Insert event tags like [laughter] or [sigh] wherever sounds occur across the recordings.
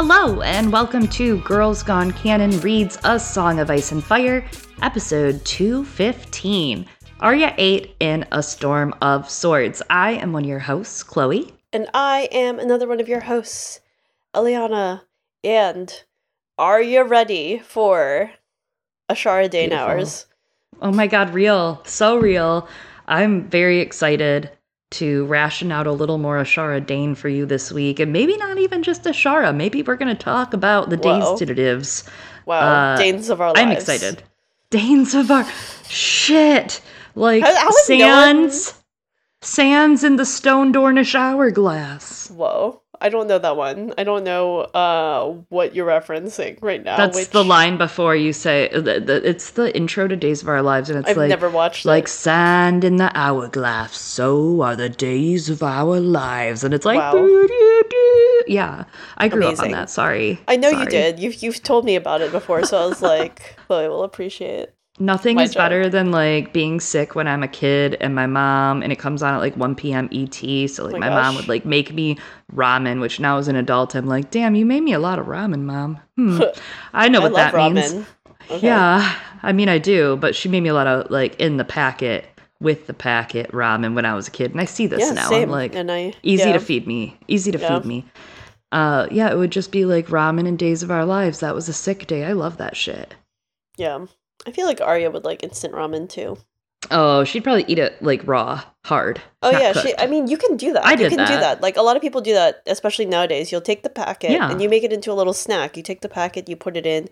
Hello, and welcome to Girls Gone Canon Reads A Song of Ice and Fire, episode 215. Arya 8 in A Storm of Swords. I am one of your hosts, Chloe. And I am another one of your hosts, Eliana. And are you ready for Ashara Dayne. Hours? Oh my god, real. So real. I'm very excited to ration out a little more Ashara Dayne for you this week. And maybe not even just Ashara. Maybe we're going to talk about the Whoa. Danes Titatives. Wow, Uh, Danes of our lives. I'm excited. Danes of our shit. Like How- how is no one- sands. Sands in the stone Dornish hourglass. Whoa. I don't know that one. I don't know uh what you're referencing right now. That's which the line before you say the, the, it's the intro to Days of Our Lives, and it's I've like never watched like it. sand in the hourglass. So are the days of our lives, and it's like Wow. yeah. I grew up on that. Sorry, I know you did. You've you've told me about it before, so I was like, [laughs] Chloe will appreciate. Nothing My is better than like being sick when I'm a kid and my mom and it comes on at like 1 p.m. ET. So like my my, mom would like make me ramen, which now as an adult I'm like, damn, you made me a lot of ramen, mom. Hmm. [laughs] I know what that ramen. means. Okay. Yeah, I mean I do, but she made me a lot of like in the packet with the packet ramen when I was a kid, and I see this Yeah, now. same. I'm like, and I easy yeah. to feed me, easy to Yeah. feed me. Uh, yeah, it would just be like ramen and Days of Our Lives. That was a sick day. I love that shit. Yeah. I feel like Arya would like instant ramen too. Oh, she'd probably eat it like raw, hard. Oh yeah, she. I mean, you can do that. I you did can do that. that. Like a lot of people do that, especially nowadays. You'll take the packet Yeah. and you make it into a little snack. You take the packet, you put it in,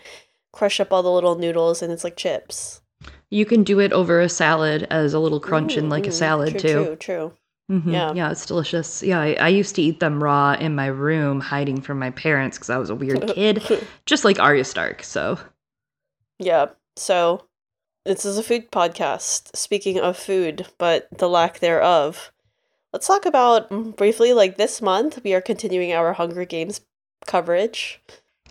crush up all the little noodles, and it's like chips. You can do it over a salad as a little crunch in like Mm, a mm, salad true, too. True, true. Mhm. Yeah. yeah, it's delicious. Yeah, I, I used to eat them raw in my room, hiding from my parents because I was a weird [laughs] kid, just like Arya Stark. So yeah. So this is a food podcast. Speaking of food, but the lack thereof. Let's talk about mm, briefly. Like this month, we are continuing our Hunger Games coverage.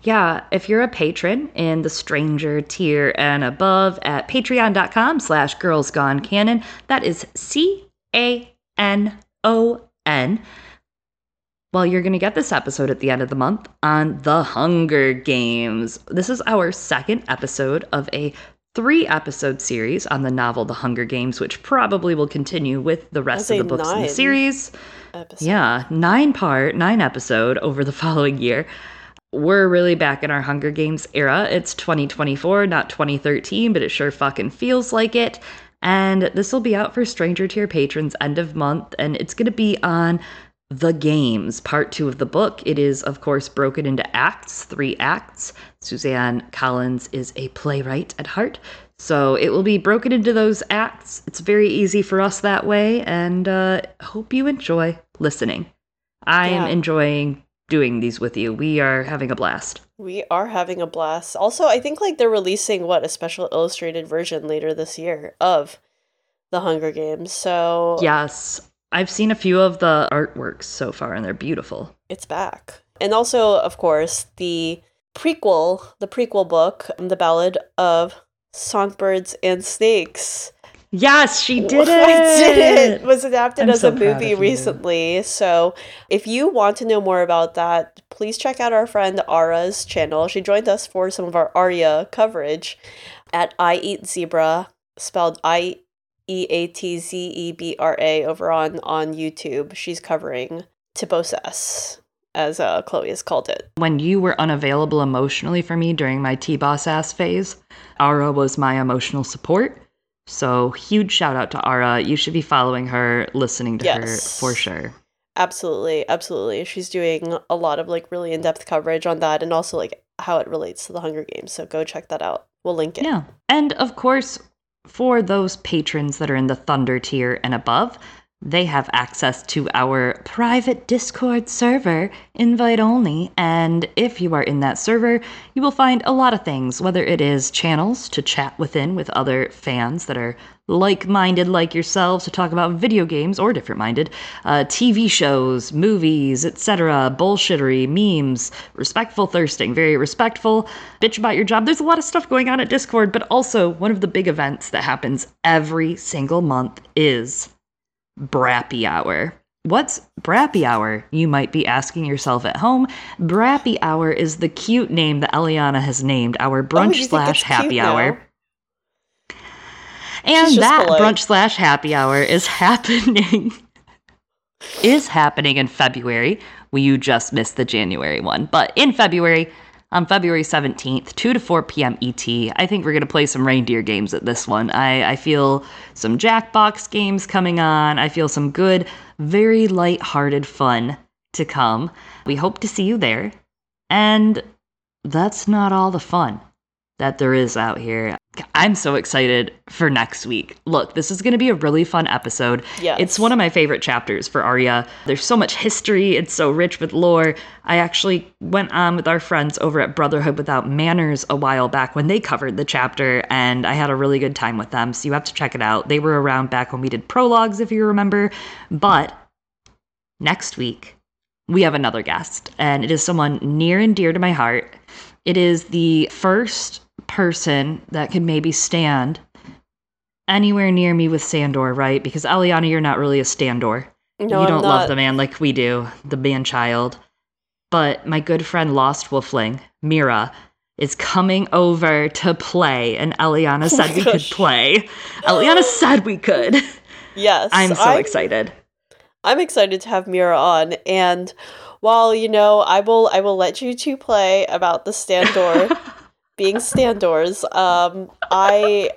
Yeah, if you're a patron in the stranger tier and above at patreon.com slash girls gone canon, that is C A N O N. Well, you're going to get this episode at the end of the month on The Hunger Games. This is our second episode of a three episode series on the novel The Hunger Games, which probably will continue with the rest of the books in the series. Episode. Yeah, nine part, nine episode over the [laughs] following year. We're really back in our Hunger Games era. It's 2024, not 2013, but it sure fucking feels like it. And this will be out for Stranger Tier patrons end of month, and it's going to be on The Games, part two of the book. It is, of course, broken into acts, three acts. Suzanne Collins is a playwright at heart, so it will be broken into those acts. It's very easy for us that way, and uh, hope you enjoy listening. I am enjoying doing these with you. We are having a blast. We are having a blast. Also, I think like they're releasing what a special illustrated version later this year of the Hunger Games. So Yes, I've seen a few of the artworks so far, and they're beautiful. it's back. And also, of course, the prequel, the prequel book, um, The Ballad of Songbirds and Snakes. Yes, she [laughs] did it. I did it. Was adapted I'm as so a movie recently. So if you want to know more about that, please check out our friend Arah's channel. She joined us for some of our Arya coverage at I Eat Zebra, spelled I E A T Z E B R A over on on YouTube. She's covering To Possess, as uh, Chloe has called it. When you were unavailable emotionally for me during my T boss ass phase, Arah was my emotional support. So huge shout out to Arah. You should be following her, listening to her for sure. Absolutely, absolutely. She's doing a lot of like really in-depth coverage on that and also like how it relates to the Hunger Games. So go check that out. We'll link it. Yeah. And of course, for those patrons that are in the Thunder tier and above, they have access to our private Discord server, invite only. And if you are in that server, you will find a lot of things, whether it is channels to chat within with other fans that are like minded like yourselves to talk about video games or different minded, uh, TV shows, movies, etc., bullshittery, memes, respectful thirsting, very respectful, bitch about your job. There's a lot of stuff going on at Discord, but also one of the big events that happens every single month is Brappy Hour. What's Brappy Hour? You might be asking yourself at home. Brappy Hour is the cute name that Eliana has named our Oh, brunch think slash happy hour. now? And that polite. brunch slash happy hour is [laughs] happening is happening in February. Well, you just missed the January one, but in February, on February 17th, 2 to 4 p.m. ET, I think we're going to play some reindeer games at this one. I, I feel some Jackbox games coming on. I feel some good, very light-hearted fun to come. We hope to see you there. And that's not all the fun that there is out here. I'm so excited for next week. Look, this is going to be a really fun episode. Yes. It's one of my favorite chapters for Arya. There's so much history, it's so rich with lore. I actually went on with our friends over at Brotherhood Without Manners a while back when they covered the chapter, and I had a really good time with them. So you have to check it out. They were around back when we did prologues, if you remember. But next week, we have another guest, and it is someone near and dear to my heart. It is the first person that could maybe stand anywhere near me with Sandor, right? Because Eliana, you're not really a Standor. No, you I'm don't love the man like we do, the man child. But my good friend Lost Wolfling, Mira, is coming over to play, and Eliana Oh said we could play. Eliana [gasps] said we could. Yes. I'm so excited. I'm excited to have Mira on, and while you know, I will I will let you two play about the Standor [laughs] being Standors. Um, I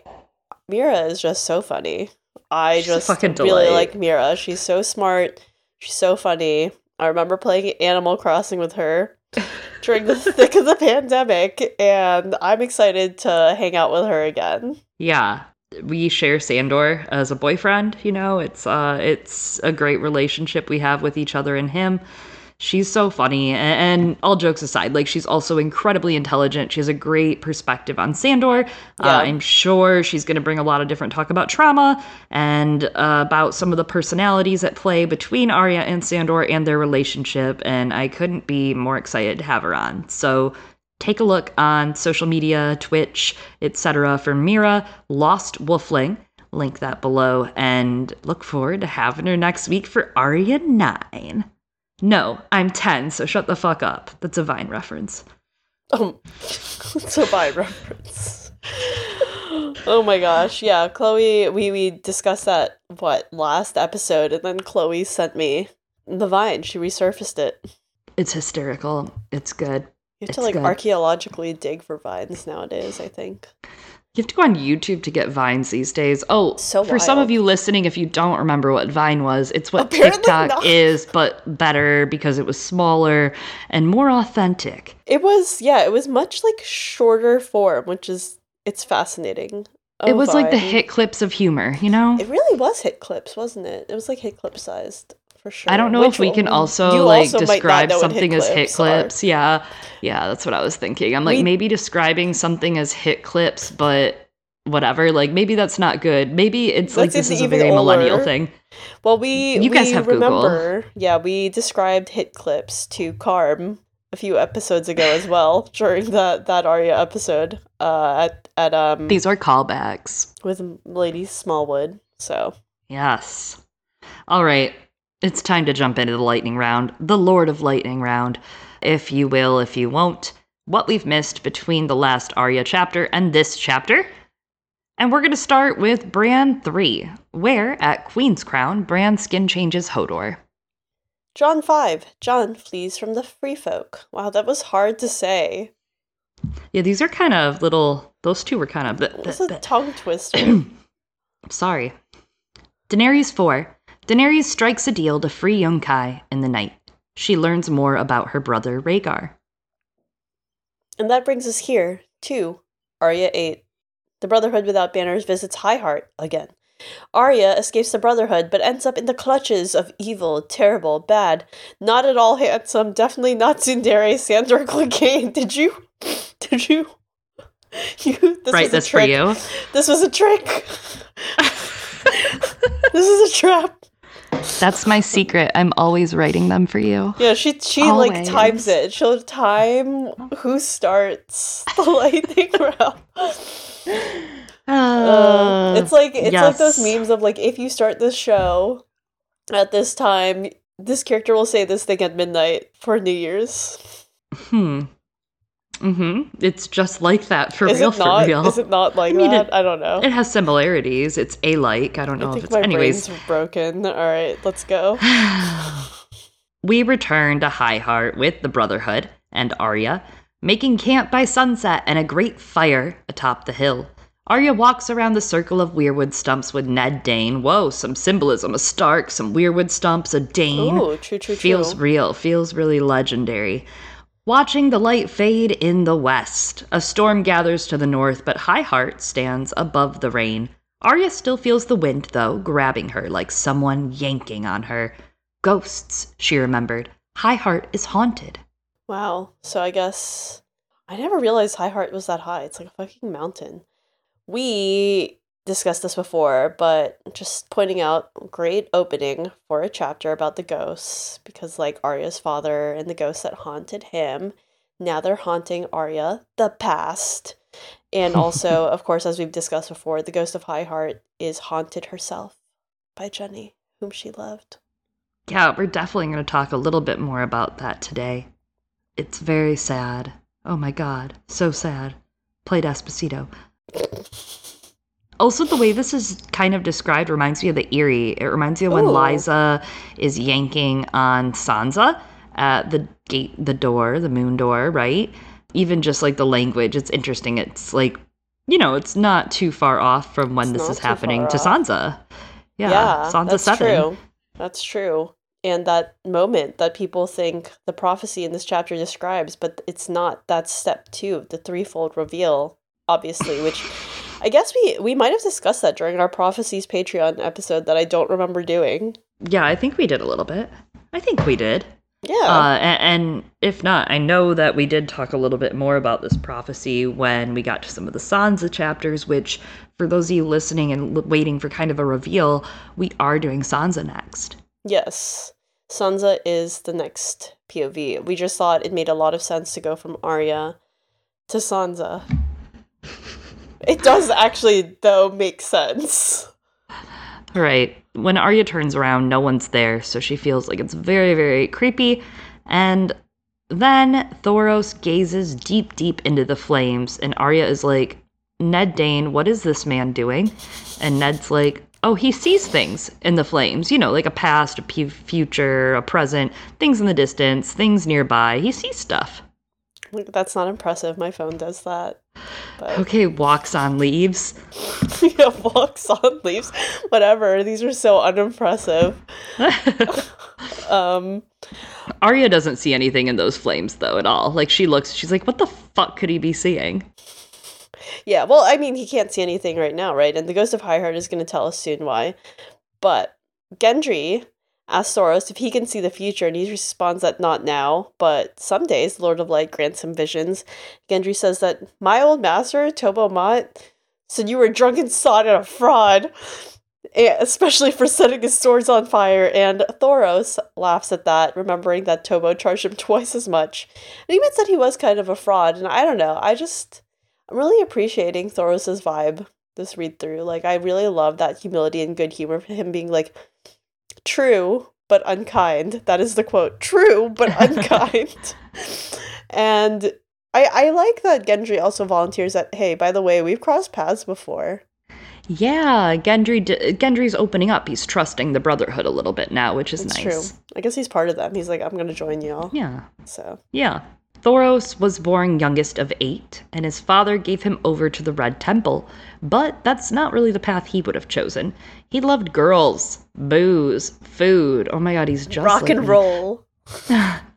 Mira is just so funny. I She's just really delight. like Mira. She's so smart. She's so funny. I remember playing Animal Crossing with her [laughs] during the thick of the pandemic, and I'm excited to hang out with her again. Yeah. We share Sandor as a boyfriend, you know. It's uh it's a great relationship we have with each other and him. She's so funny and, all jokes aside, like she's also incredibly intelligent. She has a great perspective on Sandor. Yeah. Uh, I'm sure she's going to bring a lot of different talk about trauma and uh, about some of the personalities at play between Arya and Sandor and their relationship and I couldn't be more excited to have her on. So take a look on social media, Twitch, etc. for Mira Lost Wolfling. Link that below and look forward to having her next week for Arya 9. No, I'm 10, so shut the fuck up. That's a Vine reference. Um, it's a Vine reference. oh my gosh, yeah, Chloe, we we discussed that what last episode, and then Chloe sent me the Vine. She resurfaced it. It's hysterical. It's good. You have It's to like good. archaeologically dig for vines nowadays. I think. You have to go on YouTube to get Vines these days. Oh, So for some of you listening, if you don't remember what Vine was, it's what Apparently TikTok not. is, but better because it was smaller and more authentic. It was yeah, it was much like shorter form, which is it's fascinating. it Oh, was like the oh, hit clips of humor, you know? It really was hit clips, wasn't it? It was like hit clip sized for sure. I don't know Which if we can also you like also describe something as hit are. clips. Yeah. Yeah, that's what I was thinking. I'm like We- maybe describing something as hit clips, but whatever. Like maybe that's not good. Maybe it's like That's this is a even very millennial thing. Well, we You we guys have Google. remember, yeah, we described hit clips to Carm a few episodes ago as well [laughs] during that that Arya episode uh, at at um These are callbacks. with Lady Smallwood. So Yes. All right. It's time to jump into the lightning round, the Lord of Lightning round, if you will, if you won't. What we've missed between the last Arya chapter and this chapter. And we're going to start with Bran 3, where at Queen's Crown, Bran's skin changes Hodor. Jon five, Jon flees from the free folk. Wow, that was hard to say. Yeah, these are kind of little, those two were kind of. This is a tongue twister. [clears throat] Sorry. Daenerys 4. Daenerys strikes a deal to free Yunkai in the night. She learns more about her brother Rhaegar. and that brings us here to Arya eight. The Brotherhood without banners visits High Heart again. Arya escapes the Brotherhood, but ends up in the clutches of evil, terrible, bad, not at all handsome, definitely not Tsundere Sandor Clegane. Did you? [laughs] Did you? [laughs] You this Write was a this for trick. you. This was a trick. [laughs] this is a trap. That's my secret. I'm always writing them for you. Yeah, she she like times it. She'll time who starts [laughs] the lightning round. Uh, it's like it's like those memes of like if you start this show at this time, this character will say this thing at midnight for New Year's. Hmm. Mm-hmm. It's just like that for Is real. it not? For real. Is it not like I mean, that? it- I don't know. It has similarities. It's a like. I don't know I if it's my anyways. broken. All right, let's go. [sighs] We return to High Heart with the Brotherhood and Arya, making camp by sunset and a great fire atop the hill. Arya walks around the circle of weirwood stumps with Ned Dayne. Whoa, some symbolism. A Stark, some weirwood stumps, a Dayne. Ooh, true, true, feels true. real, feels really legendary. Watching the light fade in the west, a storm gathers to the north, but High Heart stands above the rain. Arya still feels the wind, though, grabbing her like someone yanking on her. Ghosts, she remembered. High Heart is haunted. Wow. So I guess I never realized High Heart was that high. It's like a fucking mountain. We discussed this before, but just pointing out great opening for a chapter about the ghosts because like Arya's father and the ghosts that haunted him, now they're haunting Arya, the past. And [laughs] also, of course, as we've discussed before, the ghost of High Heart is haunted herself by Jenny, whom she loved. Yeah, we're definitely going to talk a little bit more about that today. It's very sad. Oh my god, so sad. Played Despacito. [laughs] Also, the way this is kind of described reminds me of the Eyrie. It reminds me of when Ooh. Lysa is yanking on Sansa at the gate, the door, the moon door, right? Even just like the language, it's interesting. It's like, you know, it's not too far off from when It's this is happening to. Sansa. Yeah, Sansa that's 7. true. That's true. And that moment that people think the prophecy in this chapter describes, but it's not. That's step two, the threefold reveal, obviously, which [laughs] I guess we we might have discussed that during our prophecies Patreon episode that I don't remember doing. Yeah, I think we did a little bit. I think we did. Yeah. Uh, a- and, if not, I know that we did talk a little bit more about this prophecy when we got to some of the Sansa chapters, which, for those of you listening and l- waiting for kind of a reveal, we are doing Sansa next. yes. Sansa is the next POV. We just thought it made a lot of sense to go from Arya to Sansa. It does actually though make sense. Right. When Arya turns around, no one's there, so she feels like it's very, very creepy. And then Thoros gazes deep, deep into the flames, and Arya is like, Ned Dayne, what is this man doing? And Ned's like, oh, he sees things in the flames, you know, like a past, a future, a present, things in the distance, things nearby. He sees stuff. Like, that's not impressive. My phone does that. But [laughs] Okay, walks on leaves. yeah, walks on leaves. Whatever. These are so unimpressive. [laughs] Um Arya doesn't see anything in those flames, though, at all. Like, she looks, she's like, what the fuck could he be seeing? yeah, well, I mean he can't see anything right now, right? And the Ghost of High Heart is gonna tell us soon why. But Gendry asks Thoros if he can see the future, and he responds that not now, but some days Lord of Light grants him visions. Gendry says that my old master, Tobo Mott, said you were a drunken sot and a fraud. Especially for setting his swords on fire, and Thoros laughs at that, remembering that Tobo charged him [laughs] twice as much. And he admits that he was kind of a fraud, and I don't know, I just I'm really appreciating Thoros' vibe this read through. Like I really love that humility and good humor for him being like true but unkind. That is the quote. True but [laughs] unkind. and I I like that Gendry also volunteers that hey, by the way, we've crossed paths before. Yeah, Gendry d- Gendry's opening up. He's trusting the Brotherhood a little bit now, which is It's nice. true. I guess he's part of them. He's like, I'm gonna join y'all. Yeah, So yeah. Thoros was born youngest of eight, and his father gave him over to the Red Temple. But that's not really the path he would have chosen. He loved girls, booze, food. Oh my god, he's just rock like and me. roll. [laughs]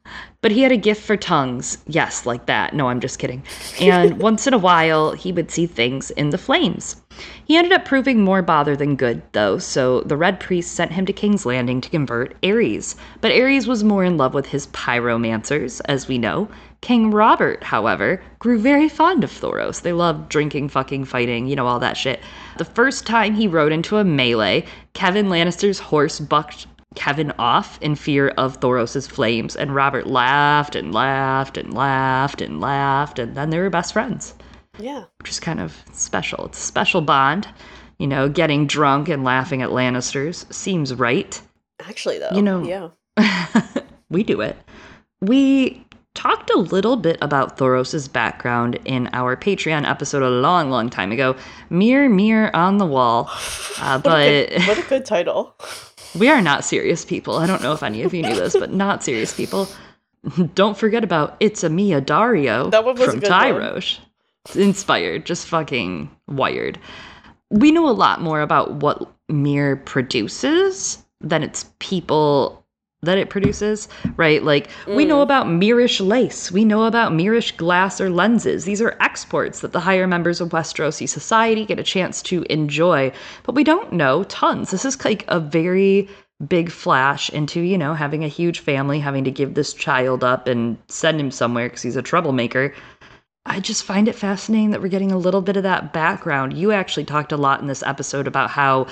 But he had a gift for tongues. Yes, like that. No, I'm just kidding. And [laughs] once in a while, he would see things in the flames. He ended up proving more bother than good, though, so the Red Priest sent him to King's Landing to convert Aerys. But Aerys was more in love with his pyromancers, as we know. King Robert, however, grew very fond of Thoros. They loved drinking, fucking, fighting, you know, all that shit. The first time he rode into a melee, Kevan Lannister's horse bucked Kevan off in fear of Thoros's flames, and Robert laughed and laughed and laughed and laughed, and then they were best friends, Yeah. which is kind of special. It's a special bond. You know, getting drunk and laughing at Lannisters seems right. Actually though. You know- yeah. [laughs] we do it. We talked a little bit about Thoros's background in our Patreon episode a long, long time ago. Mirror, mirror on the wall. [laughs] Uh, What a but good- what a good title. [laughs] we are not serious people. I don't know if any of you knew this, but not serious people. [laughs] Don't forget about It's a Mia Daario That one was a from one. Tyrosh. Inspired, just fucking wired. We know a lot more about what Myr produces than its people that it produces, right? Like, we Mm. know about Myrish lace. We know about Myrish glass or lenses. These are exports that the higher members of Westerosi society get a chance to enjoy, but we don't know tons. This is like a very big flash into, you know, having a huge family, having to give this child up and send him somewhere because he's a troublemaker. I just find it fascinating that we're getting a little bit of that background. You actually talked a lot in this episode about how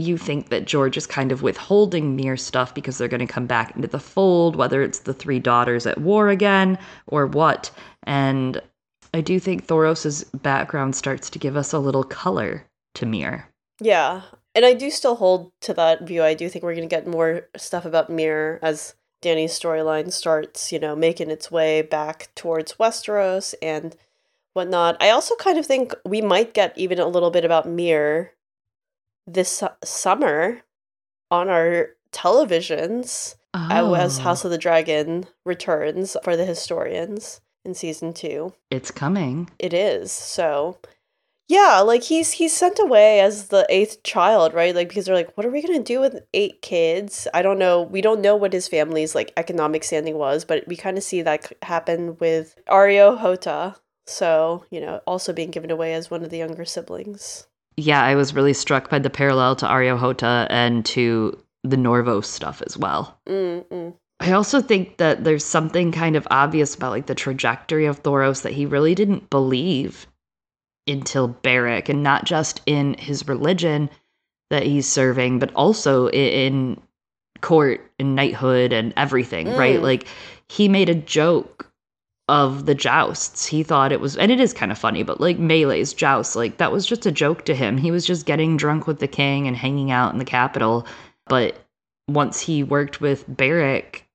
you think that George is kind of withholding Myr stuff because they're going to come back into the fold, whether it's the three daughters at war again or what. And I do think Thoros's background starts to give us a little color to Myr. Yeah. And I do still hold to that view. I do think we're going to get more stuff about Myr as Dany's storyline starts, you know, making its way back towards Westeros and whatnot. I also kind of think we might get even a little bit about Myr this summer on our televisions as Oh, House of the Dragon returns for the historians in season two. it's coming. It is. So yeah, like he's he's sent away as the eighth child, right? Like because they're like, what are we gonna do with eight kids? I don't know. We don't know what his family's like economic standing was, but we kind of see that happen with Areo Hotah. So you know, also being given away as one of the younger siblings. Yeah, I was really struck by the parallel to Areo Hotah and to the Norvos stuff as well. Mm mm. I also think that there's something kind of obvious about like the trajectory of Thoros that he really didn't believe until Beric, and not just in his religion that he's serving, but also in court and knighthood and everything, right? Mm. Like he made a joke of the jousts. He thought it was, and it is kind of funny, but like melee's jousts, like that was just a joke to him. He was just getting drunk with the king and hanging out in the capital. But once he worked with Beric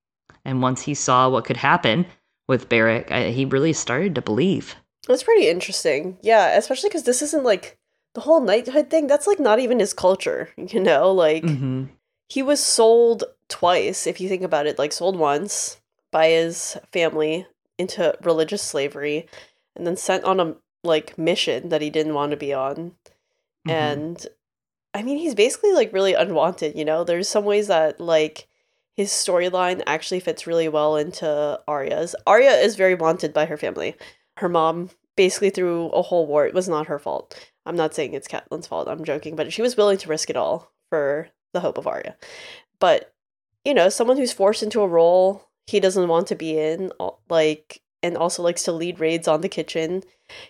and once he saw what could happen with Beric, I, he really started to believe. That's pretty interesting. Yeah, especially because this isn't like the whole knighthood thing. That's like not even his culture. [laughs] You know, like. Mm-hmm. he was sold twice if you think about it like sold once by his family into religious slavery and then sent on a like mission that he didn't want to be on. Mm-hmm. and i mean he's basically like really unwanted you know? There's some ways that like his storyline actually fits really well into arya's. Arya is very wanted by her family. Her mom basically through a whole war. It was not her fault. I'm not saying it's Catelyn's fault i'm joking but she was willing to risk it all for the hope of arya. But you know someone who's forced into a role he doesn't want to be in like and also likes to lead raids on the kitchen.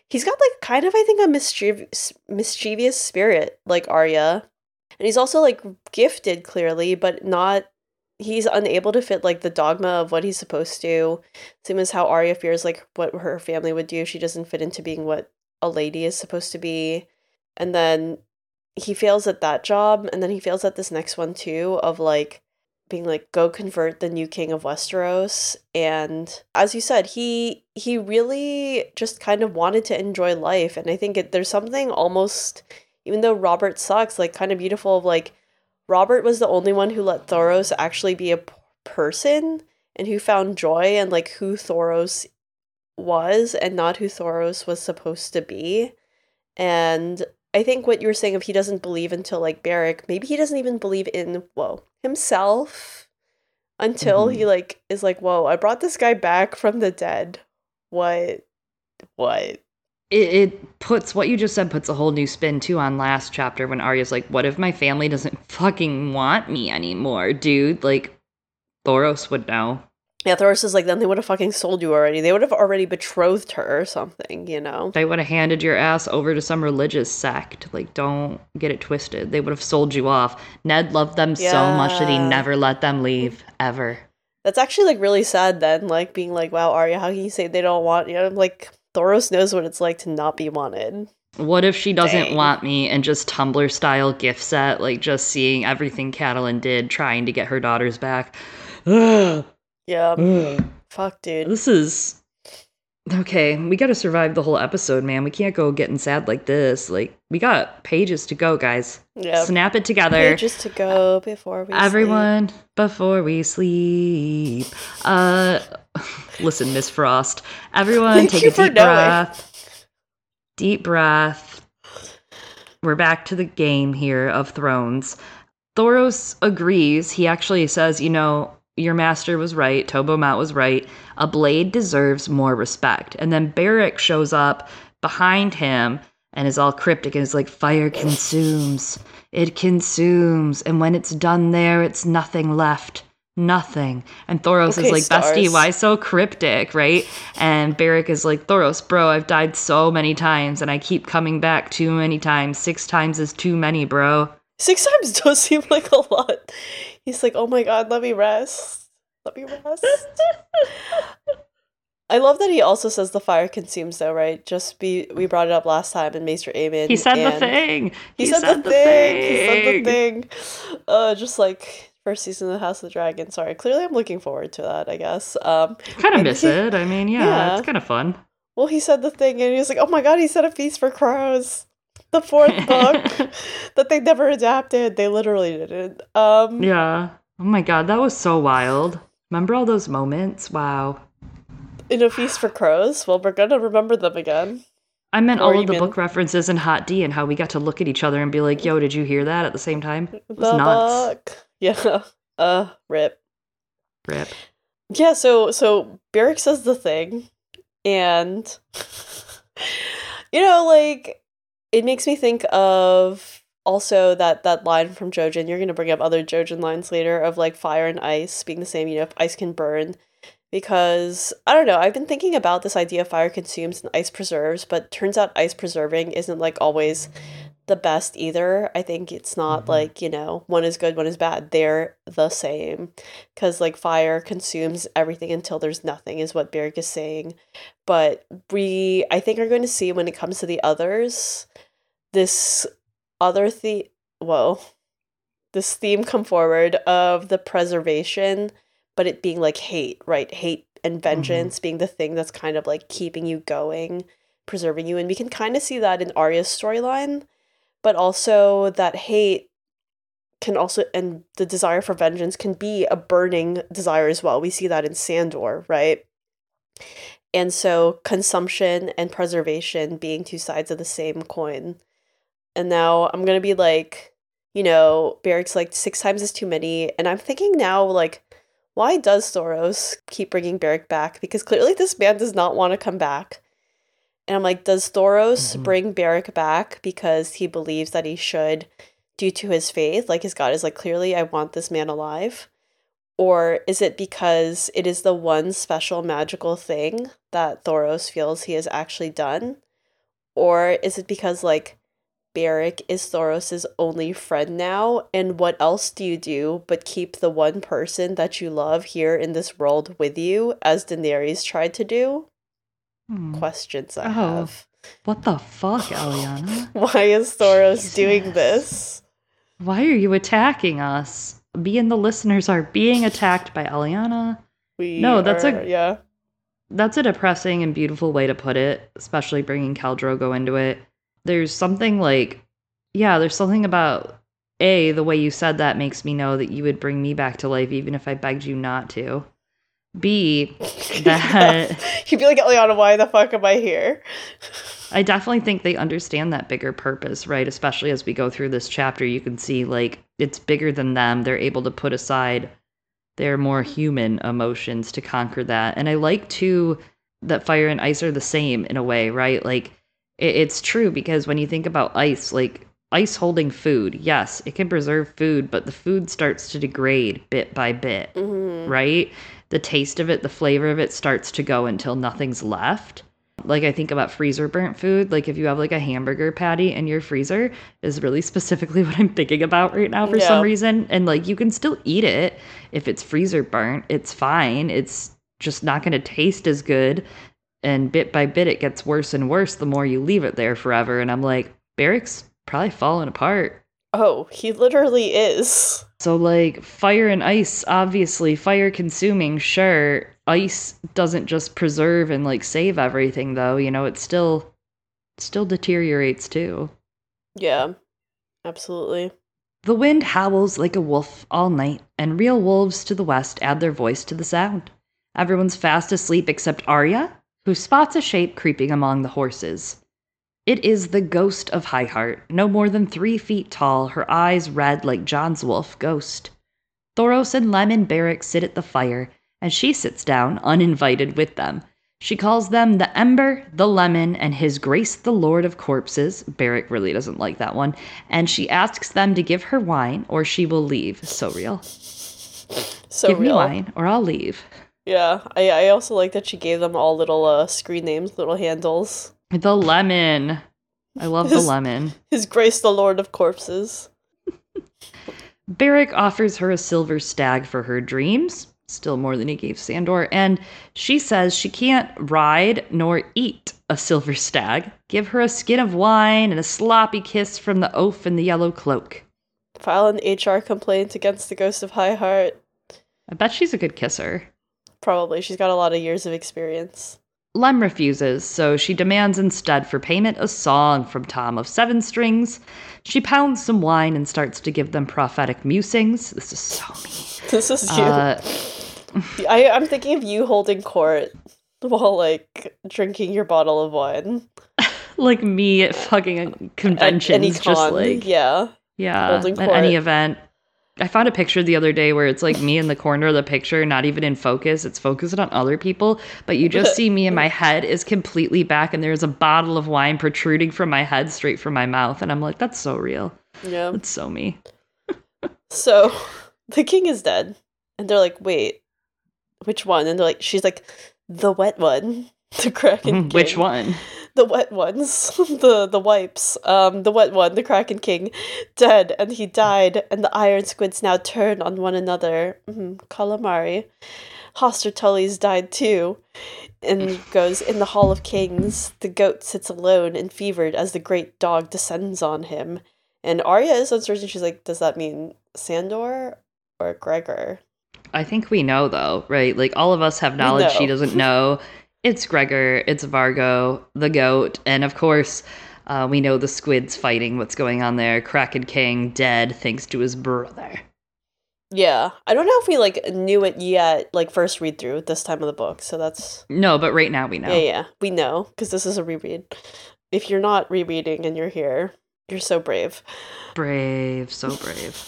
He's got like kind of i think a mischievous mischievous spirit like arya. And he's also like gifted clearly but not he's unable to fit like the dogma of what he's supposed to. Same as how arya fears like what her family would do. She doesn't fit into being what a lady is supposed to be. And then he fails at that job and then he fails at this next one too of like being like go convert the new king of Westeros and as you said he he really just kind of wanted to enjoy life and I think it, there's something almost even though Robert sucks like kind of beautiful of like Robert was the only one who let Thoros actually be a p- person and who found joy and like who Thoros was and not who Thoros was supposed to be. And I think what you were saying if he doesn't believe until like Beric, maybe he doesn't even believe in whoa himself until he mm-hmm. like is like, whoa, I brought this guy back from the dead. What? What? it, it puts what you just said puts a whole new spin too on last chapter when Arya's like, "What if my family doesn't fucking want me anymore, dude?" Like, Thoros would know. Yeah, Thoros is like, then they would have fucking sold you already. They would have already betrothed her or something, you know? They would have handed your ass over to some religious sect. Like, don't get it twisted. They would have sold you off. Ned loved them so much that he never let them leave ever. That's actually like really sad then, like being like, wow, Arya, how can you say they don't want you? know, like Thoros knows what it's like to not be wanted. What if she doesn't Dang. want me and just Tumblr style gift set, like just seeing everything Catelyn did trying to get her daughters back? [sighs] [sighs] [sighs] Yeah. ugh. Fuck, dude. This is okay. We got to survive the whole episode, man. We can't go getting sad like this. Like we got pages to go, guys. Yeah. Snap it together. Pages to go before we sleep. Everyone, before we sleep. Uh, [laughs] listen, Miss Frost. Everyone, take a deep knowing. breath. Deep breath. We're back to the game here of Thrones. Thoros agrees. He actually says, you know, your master was right. Tobo Mott was right. A blade deserves more respect. And then Beric shows up behind him and is all cryptic and is like, fire consumes. It consumes. And when it's done there, it's nothing left. Nothing. And Thoros Okay, is like, Bestie, why so cryptic, right? And Beric is like, Thoros, bro, I've died so many times and I keep coming back too many times. Six times is too many, bro. Six times [laughs] does seem like a lot. He's like, oh my god, let me rest. Let me rest. [laughs] I love that he also says the fire consumes though, right? Just be we brought it up last time in Maester Aemon. He said the thing. He, said, the thing. He said the thing. Uh just like first season of the House of the Dragon. Sorry. Clearly I'm looking forward to that, I guess. Um Kind of miss he- it. I mean, yeah, Yeah. it's kind of fun. well he said the thing and he was like, Oh my god, he said a feast for crows. The fourth book [laughs] that they never adapted. They literally didn't. Um Yeah. Oh my god, that was so wild. Remember all those moments? Wow. in a feast for crows. Well, we're gonna remember them again. I meant Or all of the mean- book references in Hot D and how we got to look at each other and be like, "Yo, did you hear that?" at the same time. It was the nuts. book. [laughs] Yeah. Uh, rip. Rip. Yeah. So so Beric says the thing, and [laughs] you know, like it makes me think of also that that line from Jojen. You're gonna bring up other Jojen lines later of like fire and ice being the same. You know, if ice can burn. Because I don't know, I've been thinking about this idea of fire consumes and ice preserves, but turns out ice preserving isn't like always the best either. I think it's not Mhm. like, you know, one is good, one is bad. They're the same. Because, like, fire consumes everything until there's nothing, is what Beric is saying. But we, I think, are going to see when it comes to the others, this other theme, whoa, this theme come forward of the preservation, but it being like hate, right? Hate and mm-hmm. vengeance being the thing that's kind of like keeping you going, preserving you. And we can kind of see that in Arya's storyline but also that hate can also and the desire for vengeance can be a burning desire as well. We see that in Sandor, right? And so consumption and preservation being two sides of the same coin. And now I'm going to be like, you know, Beric's like six times is too many. And I'm thinking now, like, why does Thoros keep bringing Beric back? Because clearly this man does not want to come back. And I'm like, does Thoros Mhm. bring Beric back because he believes that he should due to his faith? Like his God is like, clearly I want this man alive. Or is it because it is the one special magical thing that Thoros feels he has actually done? Or is it because like Beric is Thoros' only friend now, and what else do you do but keep the one person that you love here in this world with you, as Daenerys tried to do? Hmm. Questions I Oh. have. What the fuck, Eliana? [laughs] Why is Thoros doing this? Why are you attacking us? Me and the listeners are being attacked by Eliana. We No, that's a- yeah. That's a depressing and beautiful way to put it, especially bringing Khal Drogo into it. There's something like, yeah, there's something about A, the way you said that makes me know that you would bring me back to life even if I begged you not to. B, [laughs] that [laughs] You'd be like, Eliana, why the fuck am I here? I definitely think they understand that bigger purpose, right? Especially as we go through this chapter, you can see like it's bigger than them. They're able to put aside their more human emotions to conquer that. And I like too that fire and ice are the same in a way, right? Like it, it's true because when you think about ice, like ice holding food, yes, it can preserve food, but the food starts to degrade bit by bit Mhm. right? The taste of it, the flavor of it starts to go until nothing's left. Like I think about freezer burnt food, like if you have like a hamburger patty in your freezer is really specifically [laughs] what I'm thinking about right now for Yeah. some reason and like you can still eat it if it's freezer burnt. It's fine. It's just not going to taste as good and bit by bit it gets worse and worse the more you leave it there forever and I'm like Beric's probably falling apart. Oh, he literally is. So, like, fire and ice, obviously, fire consuming, sure. Ice doesn't just preserve and, like, save everything, though. You know, it still, still deteriorates, too. Yeah, absolutely. The wind howls like a wolf all night, and real wolves to the west add their voice to the sound. Everyone's fast asleep except Arya, who spots a shape creeping among the horses. It is the ghost of Highheart, no more than three feet tall, her eyes red like Jon's wolf ghost. Thoros and Lem and Beric sit at the fire, and she sits down, uninvited, with them. She calls them the Ember, the Lemon, and His Grace the Lord of Corpses. Beric really doesn't like that one. And she asks them to give her wine or she will leave. So real. So give real. me wine or I'll leave. Yeah, I, I also like that she gave them all little uh, screen names, little handles. The lemon. I love the lemon. His Grace the Lord of Corpses. [laughs] Beric offers her a silver stag for her dreams, still more than he gave Sandor, and she says she can't ride nor eat a silver [laughs] stag. Give her a skin of wine and a sloppy kiss from the oaf in the yellow cloak. File an HR complaint against the Ghost of High Heart. I bet she's a good kisser. Probably. She's got a lot of years of experience. Lem refuses, so she demands instead for payment a song from Tom of Seven Strings. She pounds some wine and starts to give them prophetic musings. This is so mean. [laughs] This is you. Uh, [laughs] I, I'm thinking of you holding court while, like, drinking your bottle of wine. [laughs] like me at fucking At conventions, any just like yeah. yeah, at any event. I found a picture the other day where it's like me in the corner of the picture, not even in focus. It's focused on other people, but you just [laughs] see me and my head is completely back, and there's a bottle of wine protruding from my head straight from my mouth, and I'm like, that's so real. Yeah. That's so me. [laughs] So the king is dead. And they're like, wait, which one? And they're like, she's like, the wet one. [laughs] The Kraken King. Which one? The wet ones. [laughs] the the wipes. Um, the wet one, the Kraken King, dead, and he died, and the iron squids now turn on one another. Mm, calamari. Hoster Tully's died too. And goes, In the Hall of Kings, the goat sits alone and fevered as the great dog descends on him. And Arya is uncertain. She's like, Does that mean Sandor or Gregor? I think we know though, right? Like all of us have knowledge she doesn't know. [laughs] It's Gregor, it's Vargo, the goat, and of course, uh, we know the squids fighting what's going on there. Kraken King dead thanks to his brother. Yeah. I don't know if we like knew it yet, like first read through this time of the book. So that's No, but right now we know. Yeah, yeah. We know because this is a reread. If you're not rereading and you're here, you're so brave. Brave, so [laughs] brave.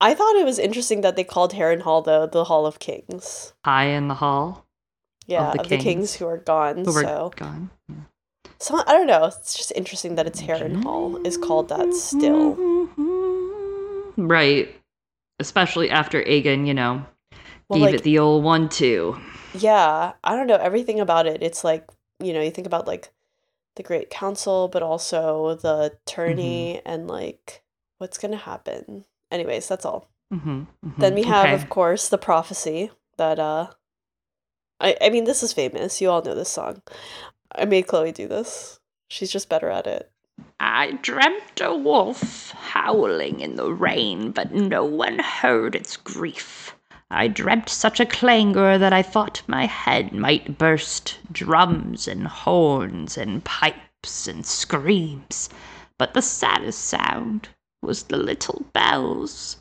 I thought it was interesting that they called Harrenhal though the Hall of Kings. High in the hall, Yeah, the of the kings kings who are gone. who so, gone. so I don't know. It's just interesting that it's Harrenhal is called that still. [laughs] Right. Especially after Aegon, you know, Well, gave like, it the old one too. yeah, I don't know everything about it. It's like you know you think about like the Great Council, but also the tourney Mm-hmm. and like what's gonna happen. Anyways, that's all. hmm Then we have, okay. of course, the prophecy that uh I I mean this is famous. You all know this song. I made Chloe do this. She's just better at it. I dreamt a wolf howling in the rain, but no one heard its grief. I dreamt such a clangor that I thought my head might burst. Drums and horns and pipes and screams. But the saddest sound was the little bells.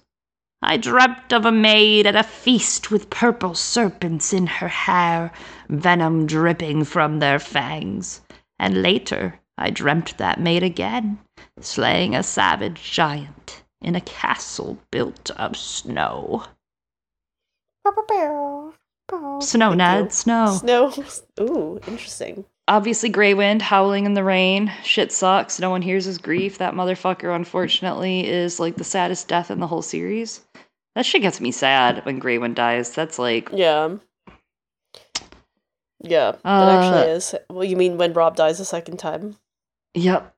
I dreamt of a maid at a feast with purple serpents in her hair, venom dripping from their fangs. And later, I dreamt that maid again, slaying a savage giant in a castle built of snow. Snow, Ned, snow. Snow. [laughs] Ooh, interesting. Obviously, Grey Wind howling in the rain. Shit sucks. No one hears his grief. That motherfucker, unfortunately, is like the saddest death in the whole series. That shit gets me sad when Grey Wind dies. That's like, Yeah. Yeah, Uh, actually is. Well, you mean when Robb dies a second time? Yep.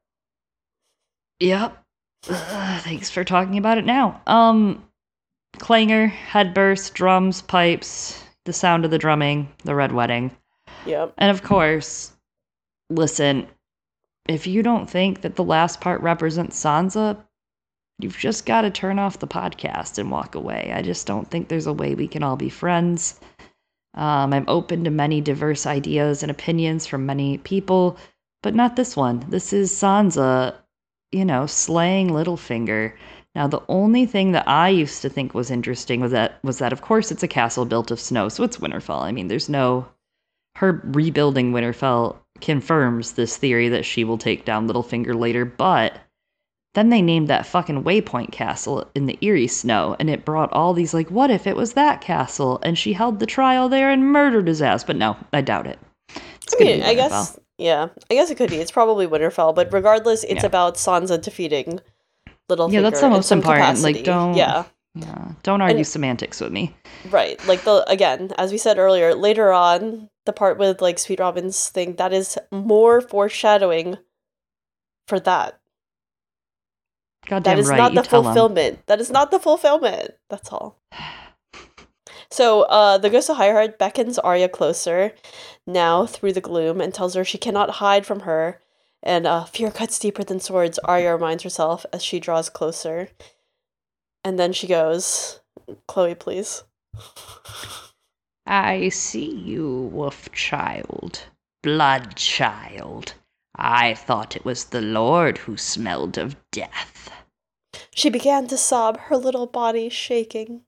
Yep. Ugh, thanks for talking about it now. Um clangor, headburst, drums, pipes, the sound of the drumming, the red wedding. Yep. And of course, listen, if you don't think that the last part represents Sansa, you've just got to turn off the podcast and walk away. I just don't think there's a way we can all be friends. Um, I'm open to many diverse ideas and opinions from many people, but not this one. This is Sansa, you know, slaying Littlefinger. Now, the only thing that I used to think was interesting was that was that of course it's a castle built of snow, so it's Winterfell. I mean, there's no her rebuilding Winterfell confirms this theory that she will take down Littlefinger later, but then they named that fucking Waypoint Castle in the Eyrie Snow, and it brought all these like, what if it was that castle and she held the trial there and murdered his ass? But no, I doubt it. It's I mean, I guess yeah, I guess it could be. It's probably Winterfell, but regardless, it's yeah. about Sansa defeating Little. Yeah, that's the most important. Capacity. Like, don't yeah. Yeah, don't argue and, semantics with me. Right. Like the again, as we said earlier, later on, the part with like Sweet Robin's thing, that is more foreshadowing for that. Goddamn that is right, not the fulfillment. That is not the fulfillment. That's all. [sighs] So uh, the Ghost of Highheart beckons Arya closer now through the gloom and tells her she cannot hide from her. And uh, fear cuts deeper than swords, Arya reminds herself as she draws closer. And then she goes, Chloe, please. I see you, wolf child, blood child. I thought it was the Lord who smelled of death. She began to sob, her little body shaking.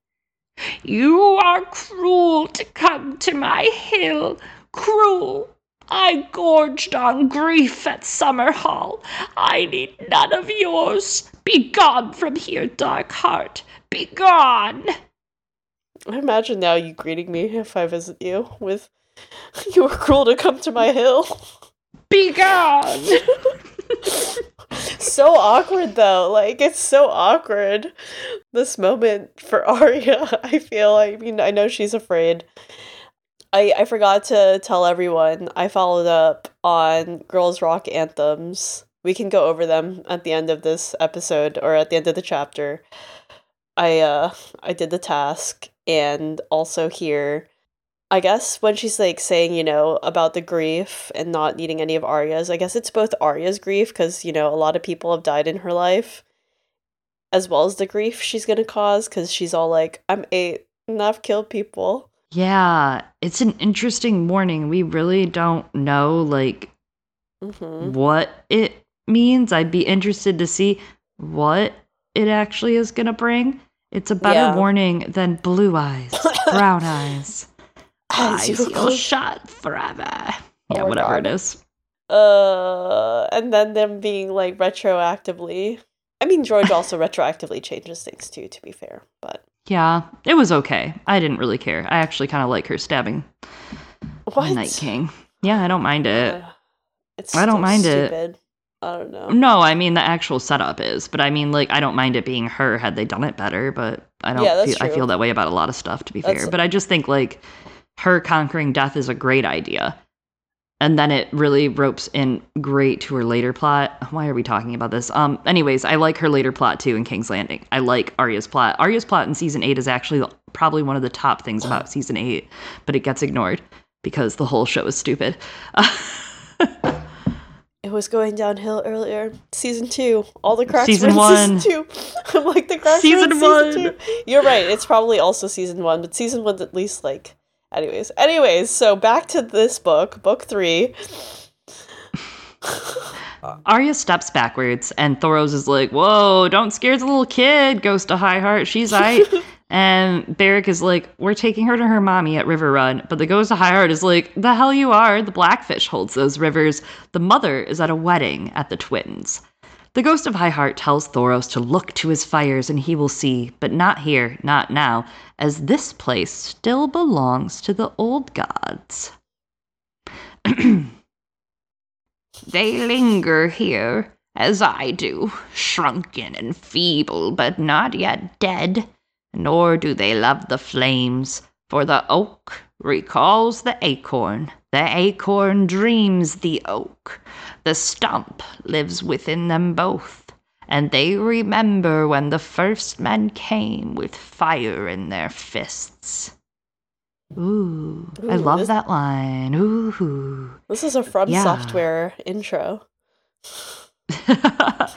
You are cruel to come to my hill, cruel. I gorged on grief at Summerhall. I need none of yours. Begone from here, dark heart. Begone. I imagine now you greeting me if I visit you with, [laughs] You were cruel to come to my hill. Begone! [laughs] so awkward though. Like it's so awkward. This moment for [laughs] Arya, I feel. I mean, I know she's afraid. I I forgot to tell everyone. I followed up on Girls Rock anthems. We can go over them at the end of this episode or at the end of the chapter. I uh I did the task and also here I guess when she's like saying, you know, about the grief and not needing any of Arya's, I guess it's both Arya's grief because, you know, a lot of people have died in her life, as well as the grief she's gonna cause because she's all like, I'm eight and I've killed people. Yeah, it's an interesting warning. We really don't know, like, mm-hmm. what it means. I'd be interested to see what it actually is gonna bring. It's a better yeah. warning than blue eyes, brown [laughs] eyes eyes you'll shut forever. Yeah, oh whatever God. it is. Uh, and then them being like retroactively. I mean, George [laughs] also retroactively changes things too. To be fair, but yeah, it was okay. I didn't really care. I actually kind of like her stabbing what? Night King. Yeah, I don't mind it. Uh, it's I don't mind stupid. it. I don't know. No, I mean the actual setup is, but I mean like I don't mind it being her had they done it better, but I don't yeah, feel true. I feel that way about a lot of stuff to be that's fair. But I just think like her conquering death is a great idea. And then it really ropes in great to her later plot. Why are we talking about this? Um, anyways, I like her later plot too in King's Landing. I like Arya's plot. Arya's plot in season eight is actually probably one of the top things about season eight, but it gets ignored because the whole show is stupid. [laughs] it was going downhill earlier. Season two, all the cracks season [laughs] were in one. season two. [laughs] I'm like the cracks season season one. two. You're right. It's probably also season one, but season one's at least like Anyways, anyways, so back to this book, book three. [laughs] Arya steps backwards, and Thoros is like, "Whoa, don't scare the little kid." Goes to Highheart, she's [laughs] right. and Beric is like, "We're taking her to her mommy at Riverrun." But the Ghost of Highheart is like, "The hell you are! The Blackfish holds those rivers. The mother is at a wedding at the Twins." The ghost of Highheart tells Thoros to look to his fires and he will see, but not here, not now, as this place still belongs to the old gods. [clears throat] they linger here, as I do, shrunken and feeble, but not yet dead, nor do they love the flames, for the oak recalls the acorn, the acorn dreams the oak. The stump lives within them both, and they remember when the first men came with fire in their fists. Ooh, Ooh I love this, that line. Ooh. This is a From yeah. Software intro. [laughs]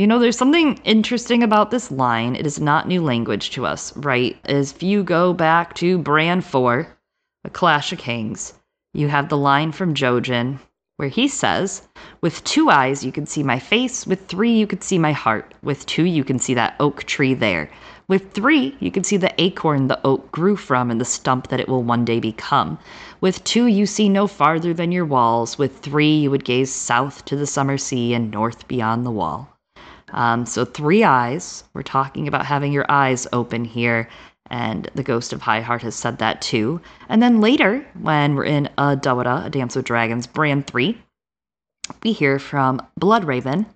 You know, there's something interesting about this line. It is not new language to us, right? As if you go back to Bran 4, A Clash of Kings, you have the line from Jojen where he says, With two eyes you can see my face, with three you can see my heart, with two you can see that oak tree there. With three, you can see the acorn the oak grew from and the stump that it will one day become. With two, you see no farther than your walls. With three, you would gaze south to the summer sea and north beyond the wall. Um, so, three eyes. We're talking about having your eyes open here. And the Ghost of High Heart has said that too. And then later, when we're in A Dawada, A Dance with Dragons, Bran 3, we hear from Bloodraven,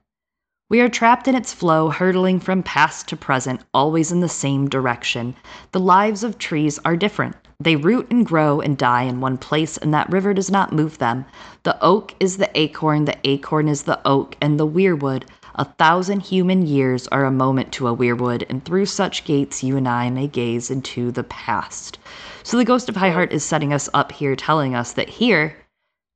we are trapped in its flow, hurtling from past to present, always in the same direction. The lives of trees are different. They root and grow and die in one place, and that river does not move them. The oak is the acorn, the acorn is the oak, and the weirwood. A thousand human years are a moment to a weirwood, and through such gates you and I may gaze into the past. So the Ghost of High Heart is setting us up here, telling us that here,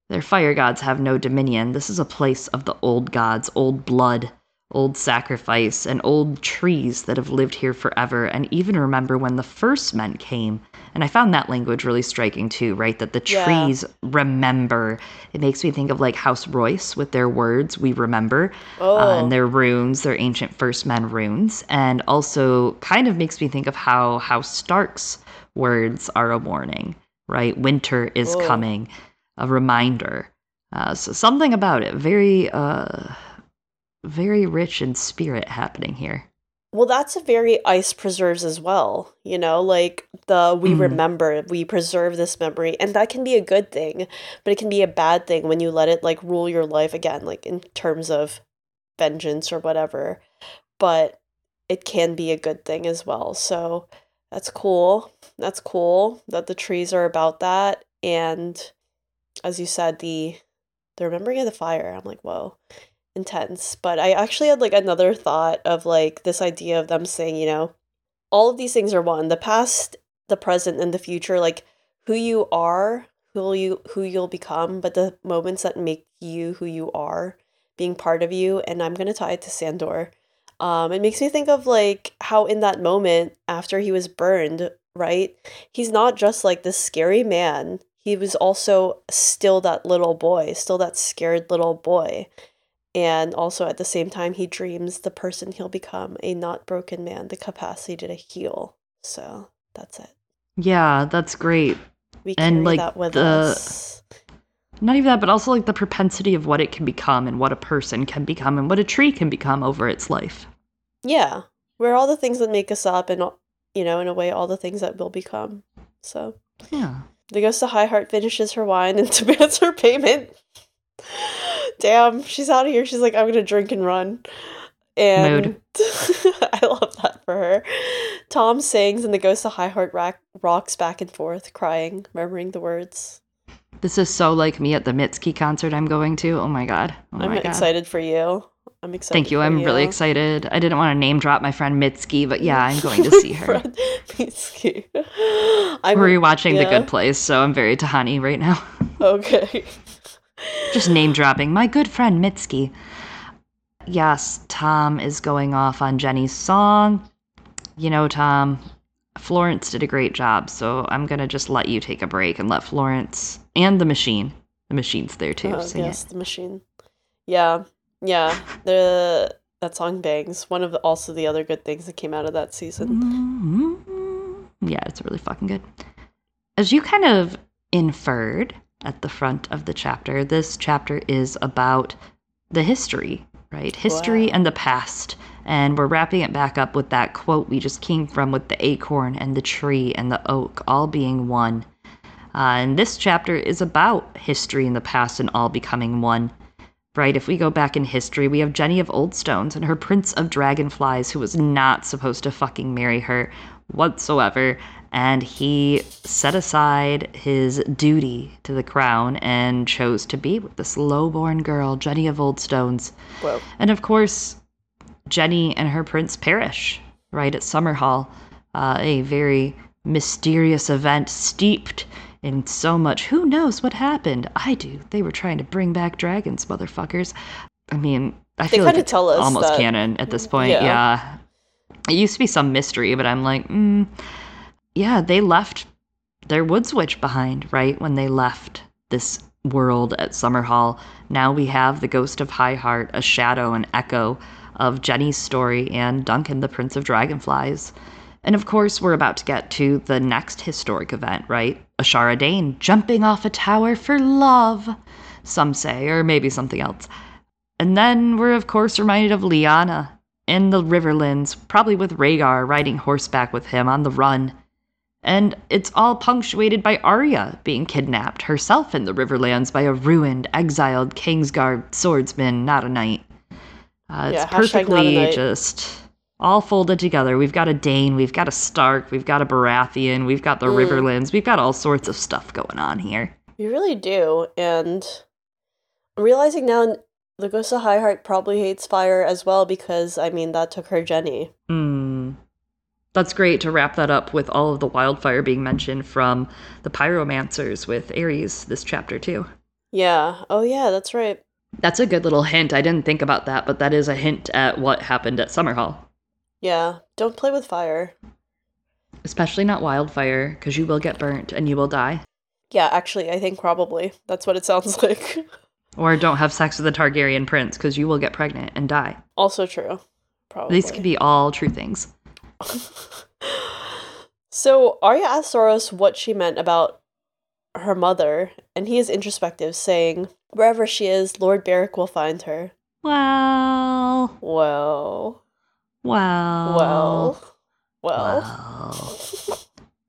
their fire gods have no dominion. This is a place of the old gods, old blood old sacrifice, and old trees that have lived here forever, and even remember when the first men came. And I found that language really striking too, right? That the Yeah. trees remember. It makes me think of like House Royce with their words, we remember, Oh, uh, and their runes, their ancient first men runes. And also kind of makes me think of how House Stark's words are a warning, right? Winter is Oh. coming, a reminder. Uh, so something about it, very, uh, very rich in spirit happening here. well, that's a very ice preserves as well. You know, like the we Mhm. remember, we preserve this memory, and that can be a good thing, but it can be a bad thing when you let it like rule your life again, like in terms of vengeance or whatever. But it can be a good thing as well. So that's cool. That's cool that the trees are about that. And as you said, the the remembering of the fire, I'm like, whoa, intense. But I actually had like another thought of like this idea of them saying, you know, all of these things are one. The past, the present, and the future, like who you are, who you who you'll become, but the moments that make you who you are, being part of you, and I'm gonna tie it to Sandor. Um, it makes me think of like how in that moment after he was burned, right? He's not just like this scary man. He was also still that little boy, still that scared little boy. And also at the same time, he dreams the person he'll become a not broken man, the capacity to heal. So that's it. Yeah, that's great. We carry And, like, that with the- us. Not even that, but also like the propensity of what it can become and what a person can become and what a tree can become over its life. Yeah, we're all the things that make us up, and you know, in a way, all the things that will become. So Yeah. the ghost of High Heart finishes her wine and [laughs] demands her payment. Damn, she's out of here. She's like, I'm gonna drink and run. And [laughs] I love that for her. Tom sings, and the ghost of High Heart rack- rocks back and forth, crying, murmuring the words. This is so like me at the Mitski concert I'm going to. Oh my god. Oh I'm my god. excited for you. I'm excited. Thank you. I'm really excited. I didn't want to name drop my friend Mitski, but yeah, I'm going to [laughs] see her. Mitski. [laughs] I'm rewatching The. Good Place, so I'm very Tahani right now. Okay. Just name dropping my good friend Mitski. Yes, Tom is going off on Jenny's song. You know, Tom, Florence did a great job, so I'm going to just let you take a break and let Florence and the machine. The machine's there too. Oh, yes, the machine. Yeah, yeah. The that song bangs. One of the, also the other good things that came out of that it. season. Mm-hmm. Yeah, it's really fucking good. As you kind of inferred at the front of the chapter, this chapter is about the history, right? History Wow. and the past. And we're wrapping it back up with that quote we just came from with the acorn and the tree and the oak all being one. Uh, and this chapter is about history and the past and all becoming one. Right, if we go back in history, we have Jenny of Oldstones and her Prince of Dragonflies, who was not supposed to fucking marry her whatsoever. And he set aside his duty to the crown and chose to be with this lowborn girl, Jenny of Oldstones. Whoa. And of course, Jenny and her prince perish right at Summerhall. Uh, a very mysterious event steeped in so much. Who knows what happened? I do. They were trying to bring back dragons, motherfuckers. I mean, I They feel like it's almost that- canon at this point. Yeah. Yeah. It used to be some mystery, but I'm like, mm, yeah, they left their wood switch behind, right? When they left this world at Summerhall. Now we have the ghost of High Heart, a shadow and echo of Jenny's story and Duncan, the Prince of Dragonflies. And of course, we're about to get to the next historic event, right? Ashara Dayne jumping off a tower for love, some say, or maybe something else. And then we're, of course, reminded of Lyanna in the Riverlands, probably with Rhaegar riding horseback with him on the run. And it's all punctuated by Arya being kidnapped herself in the Riverlands by a ruined, exiled Kingsguard swordsman, not a knight. Uh, it's Yeah, a perfectly just all folded together. We've got a Dayne, we've got a Stark, we've got a Baratheon, we've got the Mm. Riverlands, we've got all sorts of stuff going on here. You really do. And I'm realizing now the Ghost of High Heart probably hates fire as well because, I mean, that took her Jenny. Hmm. That's great to wrap that up with all of the wildfire being mentioned from the pyromancers with Aerys this chapter too. Yeah. Oh, yeah, that's right. That's a good little hint. I didn't think about that, but that is a hint at what happened at Summerhall. Yeah. Don't play with fire. Especially not wildfire, because you will get burnt and you will die. Yeah, actually, I think probably. That's what it sounds [laughs] like. Or don't have sex with a Targaryen prince, because you will get pregnant and die. also true. Probably. These could be all true things. So Arya asked Thoros what she meant about her mother, and he is introspective, saying, Wherever she is, Lord Beric will find her. Well, Well, well, well, well.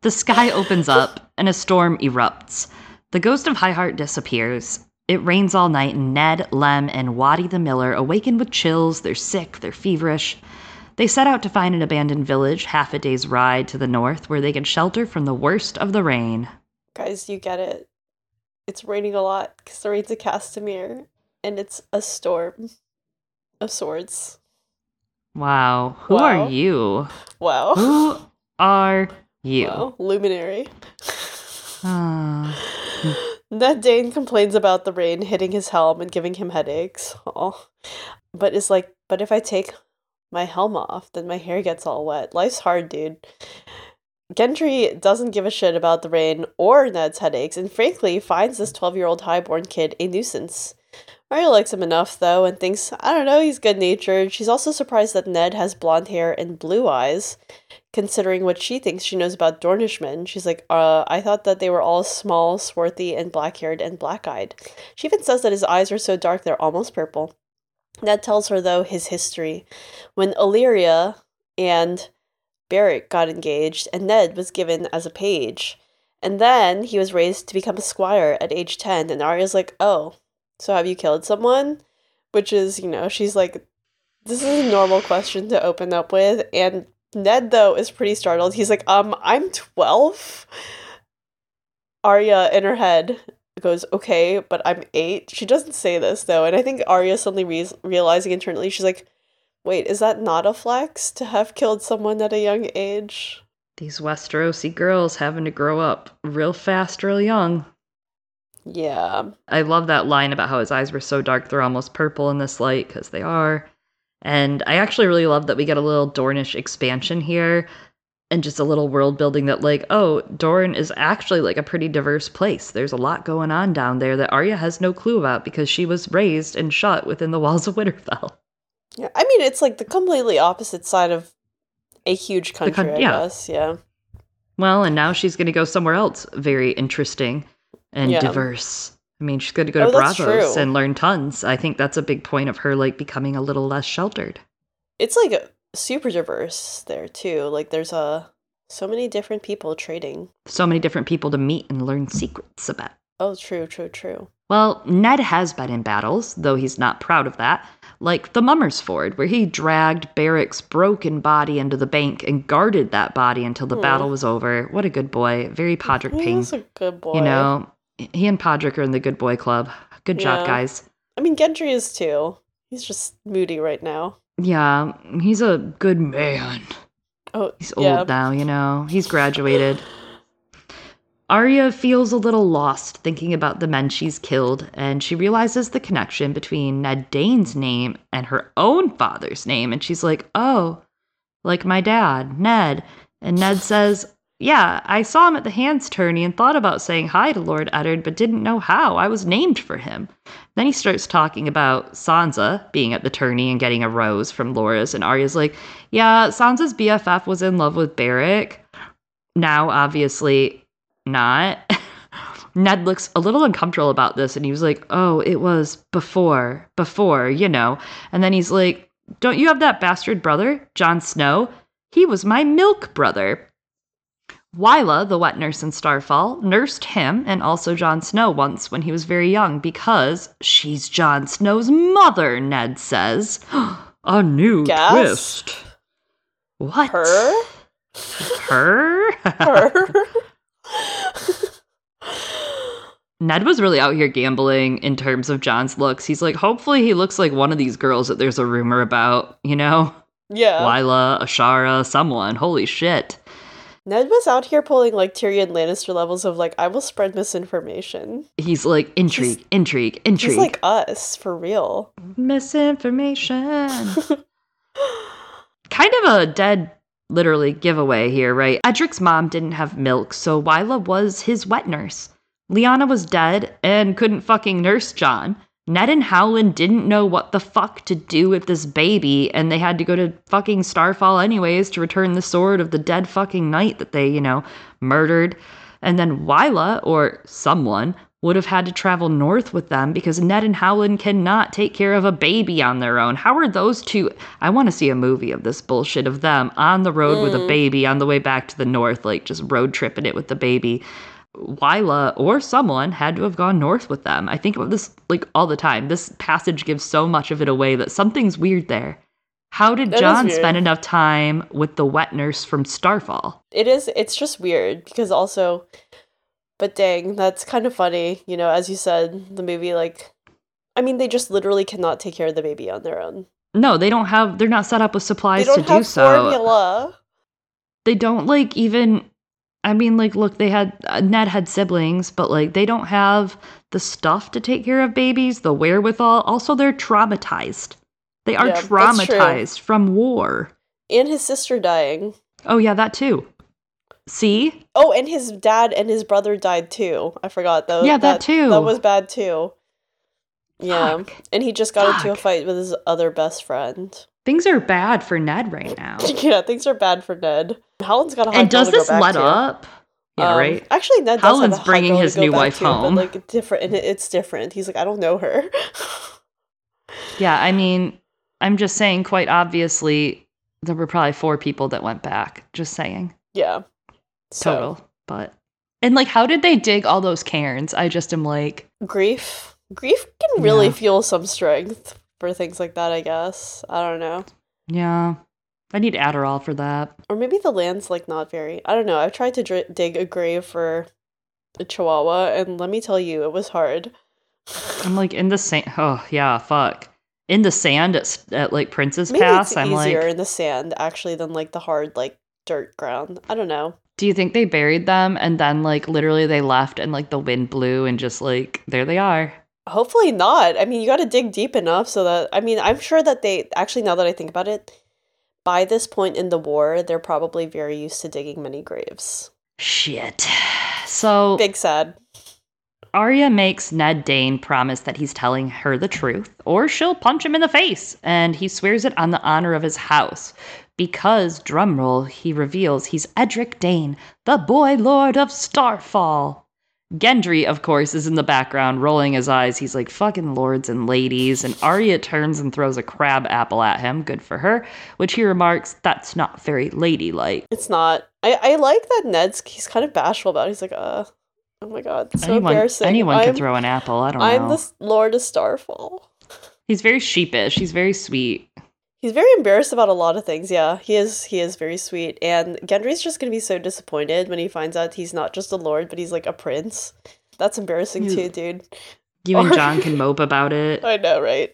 The sky opens up and a storm erupts. The ghost of Highheart disappears. It rains all night, and Ned, Lem, and Watty the Miller awaken with chills. They're sick, they're feverish. They set out to find an abandoned village half a day's ride to the north where they can shelter from the worst of the rain. Guys, you get it. It's raining a lot because the rain's a Castamere, and it's a storm of swords. Wow. Who Wow. are you? Wow. Who [laughs] are you? Wow. Luminary. Ah. [laughs] Ned Dayne complains about the rain hitting his helm and giving him headaches. Oh. But it's like, but if I take my helm off, then my hair gets all wet. Life's hard, dude. Gendry doesn't give a shit about the rain or Ned's headaches, and frankly finds this 12 year old highborn kid a nuisance. Arya likes him enough, though, and thinks, I don't know, he's good natured. She's also surprised that Ned has blonde hair and blue eyes, considering what she thinks she knows about Dornishmen. She's like, uh, I thought that they were all small, swarthy, and black haired and black eyed. She even says that his eyes are so dark they're almost purple. Ned tells her, though, his history. When Allyria and Beric got engaged, and Ned was given as a page. And then he was raised to become a squire at age 10, and Arya's like, oh, so have you killed someone? Which is, you know, she's like, this is a normal question to open up with. And Ned, though, is pretty startled. He's like, um, I'm 12? Arya, in her head, goes, okay, but I'm 8. She doesn't say this, though. And I think Arya suddenly re- realizing internally, she's like, wait, is that not a flex to have killed someone at a young age? These Westerosi girls having to grow up real fast, real young. Yeah. I love that line about how his eyes were so dark they're almost purple in this light because they are. And I actually really love that we get a little Dornish expansion here and just a little world building that, like, oh, Dorne is actually like a pretty diverse place. There's a lot going on down there that Arya has no clue about because she was raised and shot within the walls of Winterfell. Yeah. I mean, it's like the completely opposite side of a huge country, coun- I yeah. guess. Yeah. Well, and now she's going to go somewhere else very interesting and Yeah. diverse. I mean, she's going to go Oh, to Braavos and learn tons. I think that's a big point of her like becoming a little less sheltered. It's like super diverse there, too. Like, there's a. So many different people trading. So many different people to meet and learn secrets about. Oh, true, true, true. Well, Ned has been in battles, though he's not proud of that, like the Mummers Ford, where he dragged Beric's broken body into the bank and guarded that body until the Hmm. battle was over. What a good boy. Very Podrick Ping. He's a good boy. You know, he and Podrick are in the good boy club. Good job, guys. I mean, Gendry is too. He's just moody right now. Yeah, he's a good man. Oh, He's old yeah. now, you know. He's graduated. Arya feels a little lost thinking about the men she's killed, and she realizes the connection between Ned Dayne's name and her own father's name. And she's like, oh, like my dad, Ned. And Ned says, yeah, I saw him at the hands tourney and thought about saying hi to Lord Eddard, but didn't know how. I was named for him. Then he starts talking about Sansa being at the tourney and getting a rose from Loras, and Arya's like, yeah, Sansa's BFF was in love with Beric. Now, obviously, not. [laughs] Ned looks a little uncomfortable about this, and he was like, oh, it was before, before, you know. And then he's like, don't you have that bastard brother, Jon Snow? He was my milk brother. Wylla, the wet nurse in Starfall, nursed him and also Jon Snow once when he was very young because she's Jon Snow's mother, Ned says. [gasps] A new Gasp. twist. What? Her? Her? Her? [laughs] [laughs] Ned was really out here gambling in terms of Jon's looks. He's like, hopefully he looks like one of these girls that there's a rumor about, you know? yeah. Lila, Ashara, someone. Holy shit. Ned was out here pulling like Tyrion Lannister levels of like, I will spread misinformation. He's like, intrigue, intrigue, intrigue. He's like us, for real. Misinformation. [laughs] kind of a dead, literally, giveaway here, right? Edric's mom didn't have milk, so Wylla was his wet nurse. Lyanna was dead and couldn't fucking nurse Jon. Ned and Howland didn't know what the fuck to do with this baby, and they had to go to fucking Starfall anyways to return the sword of the dead fucking knight that they, you know, murdered. And then Wylla, or someone, would have had to travel north with them because Ned and Howland cannot take care of a baby on their own. How are those two? I want to see a movie of this bullshit of them on the road with a mm. baby on the way back to the north, like just road tripping it with the baby. Wylla or someone had to have gone north with them. I think about this like all the time. This passage gives so much of it away that something's weird there. How did That Jon spend enough time with the wet nurse from Starfall? It is, it's just weird because also, but dang, that's kind of funny. You know, as you said, the movie, like, I mean, they just literally cannot take care of the baby on their own. No, they don't have. They're not set up with supplies to do so. formula. They don't like even. I mean, like, look, they had uh, Ned had siblings, but like, they don't have the stuff to take care of babies, the wherewithal. Also, they're traumatized. They are Yeah, traumatized from war. And his sister dying. Oh yeah, that too. See, Oh, and his dad and his brother died too. I forgot though. Yeah, that too. That was bad too. Yeah, Fuck. and he just got into a fight with his other best friend. things are bad for Ned right [laughs] now. yeah, things are bad for Ned. Howland's got a and does girl to go this let to. up? Yeah, Um, right. Actually, Ned does Howland's have a bringing his new wife to, home. but like different, and it's different. He's like, I don't know her. [laughs] Yeah, I mean, I'm just saying. Quite obviously, there were probably four people that went back. Just saying, yeah. So total. But and like, how did they dig all those cairns? I just am like, grief, grief can really Yeah. fuel some strength for things like that. I guess I don't know, yeah, I need Adderall for that. or maybe the land's like not very. I don't know. I've tried to dr- dig a grave for a Chihuahua, and let me tell you, it was hard. I'm like in the sand. Oh yeah, fuck. In the sand at, at like Princess Maybe Pass. it's I'm easier like, in the sand actually than like the hard like dirt ground. I don't know. do you think they buried them and then like literally they left and like the wind blew and just like there they are? Hopefully not. I mean, you got to dig deep enough so that I mean, I'm sure that they actually now that I think about it, by this point in the war, they're probably very used to digging many graves. Shit. So Big sad. Arya makes Ned Dayne promise that he's telling her the truth, or she'll punch him in the face, and he swears it on the honor of his house. Because, drumroll, he reveals he's Edric Dayne, the boy lord of Starfall. Gendry, of course, is in the background, rolling his eyes. He's like, fucking lords and ladies. And Arya turns and throws a crab apple at him. Good for her. Which he remarks, that's not very ladylike. It's not. I I like that Ned's he's kind of bashful about. it. He's like, uh, oh my god, it's so anyone embarrassing. anyone I'm, can throw an apple. I don't know. I'm the Lord of Starfall. He's very sheepish. He's very sweet. He's very embarrassed about a lot of things. Yeah, he is. He is very sweet, and Gendry's just gonna be so disappointed when he finds out he's not just a lord, but he's like a prince. That's embarrassing You- too, dude. You and [laughs] Jon can mope about it. I know, right?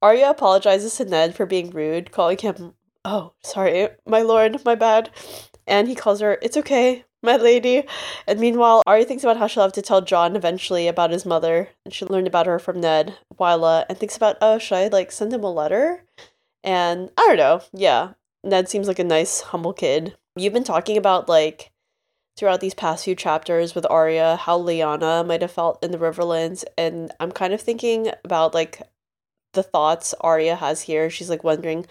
Arya apologizes to Ned for being rude, calling him, "Oh, sorry, my lord, my bad," and he calls her, "It's okay, my lady. And meanwhile, Arya thinks about how she'll have to tell Jon eventually about his mother. And she learned about her from Ned, Wylla, and thinks about, oh, should I like send him a letter? And I don't know. Yeah. Ned seems like a nice, humble kid. You've been talking about like throughout these past few chapters with Arya how Lyanna might have felt in the Riverlands, and I'm kind of thinking about like the thoughts Arya has here. She's like wondering,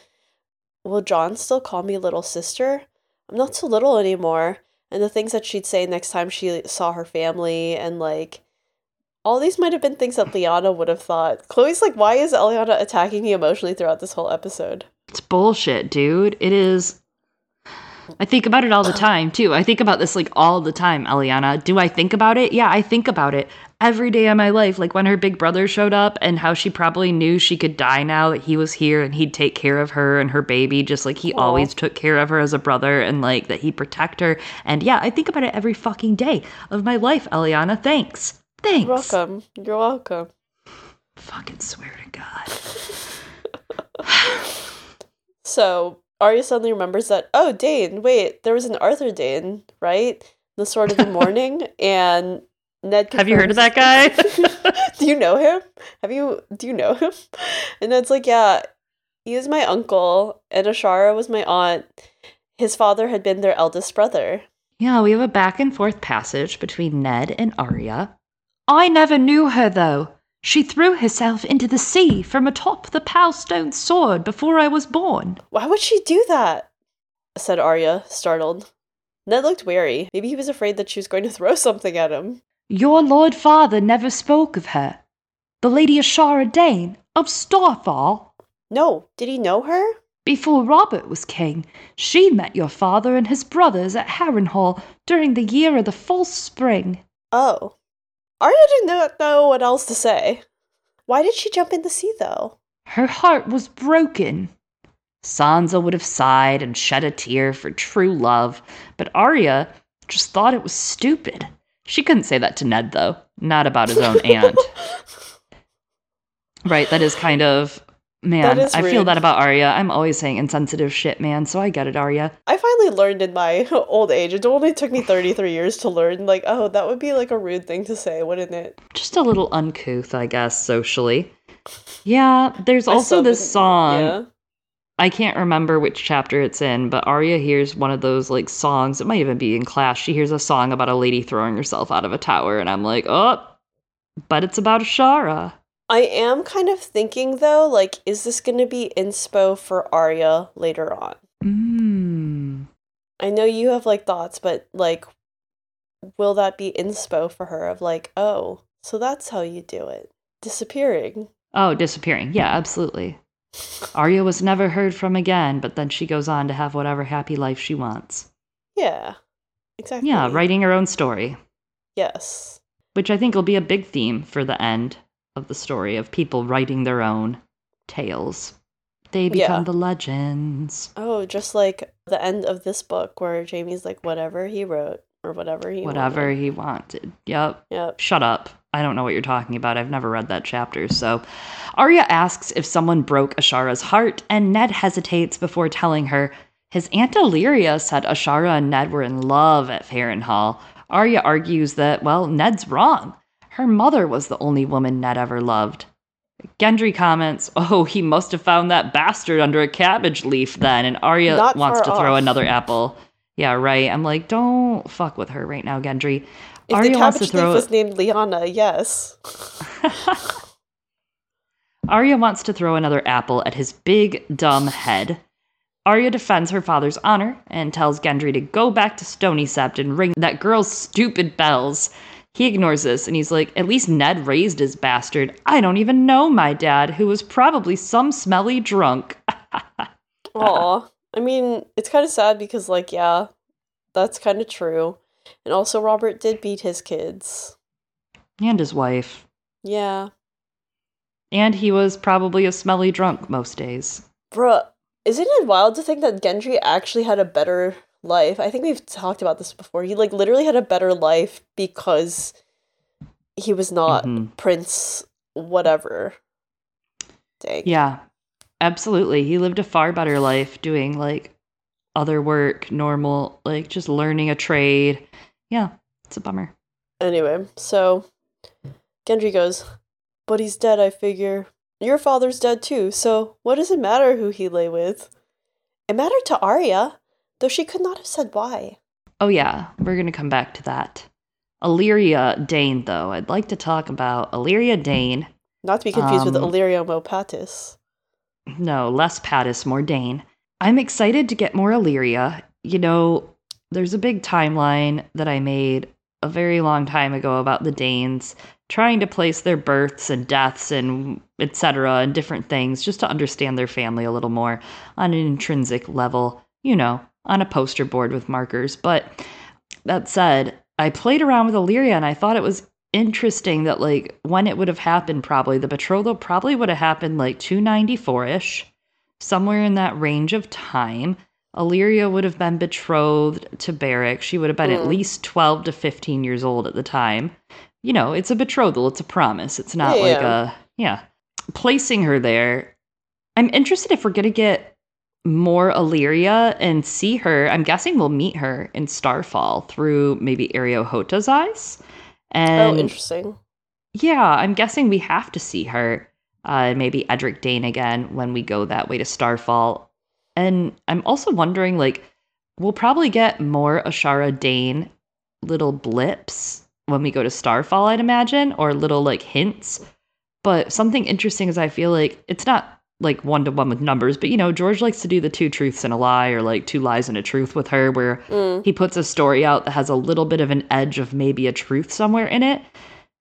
will Jon still call me little sister? I'm not so little anymore. And the things that she'd say next time she saw her family and like all these might have been things that Lyanna would have thought. Chloe's like, why is Eliana attacking me emotionally throughout this whole episode? It's bullshit, dude. It is. I think about it all the time, too. I think about this like all the time, Eliana. Do I think about it? Yeah, I think about it every day of my life. Like when her big brother showed up and how she probably knew she could die now that he was here and he'd take care of her and her baby, just like he Aw. always took care of her as a brother and like that he'd protect her. And yeah, I think about it every fucking day of my life, Eliana. Thanks. Thanks. You're welcome. You're welcome. Fucking swear to God. [laughs] So Arya suddenly remembers that, oh, Dayne, wait, there was an Arthur Dayne, right? The Sword of the [laughs] Morning. and Ned Have you heard of that guy? [laughs] do you know him? Have you do you know him? And Ned's like, Yeah, he is my uncle, and Ashara was my aunt. His father had been their eldest brother. Yeah, we have a back and forth passage between Ned and Arya. I never knew her, though. She threw herself into the sea from atop the Palestone Sword before I was born. Why would she do that? said Arya, startled. Ned looked wary. Maybe he was afraid that she was going to throw something at him. Your lord father never spoke of her. The Lady Ashara Dayne of Starfall. No, did he know her? Before Robert was king, she met your father and his brothers at Harrenhal during the year of the false spring. Oh. Arya did not know what else to say. Why did she jump in the sea, though? Her heart was broken. Sansa would have sighed and shed a tear for true love, but Arya just thought it was stupid. She couldn't say that to Ned, though. Not about his own aunt. [laughs] Right, that is kind of. Man, I feel that about Arya. I'm always saying insensitive shit, man, so I get it, Arya. I finally learned in my [laughs] old age. It only took me 33 years to learn, like, oh, that would be like a rude thing to say, wouldn't it? Just a little uncouth, I guess, socially. Yeah, there's also this song. Yeah. I can't remember which chapter it's in, but Arya hears one of those like songs. It might even be in class. She hears a song about a lady throwing herself out of a tower, and I'm like, oh, but it's about Ashara. I am kind of thinking, though, like, is this going to be inspo for Arya later on? Mm. I know you have, like, thoughts, but, like, will that be inspo for her of, like, oh, so that's how you do it? Disappearing. Oh, disappearing. Yeah, absolutely. [laughs] Arya was never heard from again, but then she goes on to have whatever happy life she wants. Yeah. Exactly. Yeah, writing her own story, Yes. which I think will be a big theme for the end of the story of people writing their own tales. They become Yeah. the legends. Oh, just like the end of this book where Jaime's like, whatever he wrote or whatever he whatever wanted. he wanted. Yep. Yep. Shut up. I don't know what you're talking about. I've never read that chapter. So, Arya asks if someone broke Ashara's heart, and Ned hesitates before telling her. His Aunt Allyria said Ashara and Ned were in love at Harrenhal. Arya argues that, well, Ned's wrong. Her mother was the only woman Ned ever loved. Gendry comments, Oh, he must have found that bastard under a cabbage leaf then. And Arya Not wants to throw another apple. Yeah, right. I'm like, don't fuck with her right now, Gendry. If Arya the wants to cabbage leaf was named Lyanna, yes. [laughs] Arya wants to throw another apple at his big, dumb head. Arya defends her father's honor and tells Gendry to go back to Stony Sept and ring that girl's stupid bells. He ignores this and he's like, At least Ned raised his bastard. I don't even know my dad, who was probably some smelly drunk. [laughs] Aw. I mean, it's kind of sad because, like, yeah, that's kind of true. And also, Robert did beat his kids. and his wife. Yeah. And he was probably a smelly drunk most days. Bruh, isn't it wild to think that Gendry actually had a better life? I think we've talked about this before. He, like, literally had a better life because he was not Mhm. Prince whatever. Dang. Yeah, absolutely. He lived a far better life doing like other work, normal, like just learning a trade. Yeah, it's a bummer. Anyway, so Gendry goes, But he's dead, I figure. Your father's dead too, so what does it matter who he lay with? It mattered to Arya, though she could not have said why. Oh, yeah, we're going to come back to that. Allyria Dayne, though. I'd like to talk about Allyria Dayne. Not to be confused with Um, Illyrio Mopatis. No, less Patis, more Dayne. I'm excited to get more Illyria. You know, there's a big timeline that I made a very long time ago about the Daynes trying to place their births and deaths and etc and different things just to understand their family a little more on an intrinsic level, you know, on a poster board with markers. But that said, I played around with Allyria and I thought it was interesting that like when it would have happened probably the betrothal probably would have happened like 294ish somewhere in that range of time Allyria would have been betrothed to Beric. She would have been at Mm. least 12 to 15 years old at the time. You know, it's a betrothal, it's a promise. It's not Yeah, like a, yeah. Placing her there, I'm interested if we're going to get more Allyria and see her. I'm guessing we'll meet her in Starfall through maybe Areo Hotah's eyes. And oh, interesting. yeah, I'm guessing we have to see her. Uh, maybe Edric Dayne again when we go that way to Starfall. And I'm also wondering, like, we'll probably get more Ashara Dayne little blips when we go to Starfall, I'd imagine, or little like hints. But something interesting is I feel like it's not like one to one with numbers, but you know, George likes to do the two truths and a lie or like two lies and a truth with her, where Mm. he puts a story out that has a little bit of an edge of maybe a truth somewhere in it.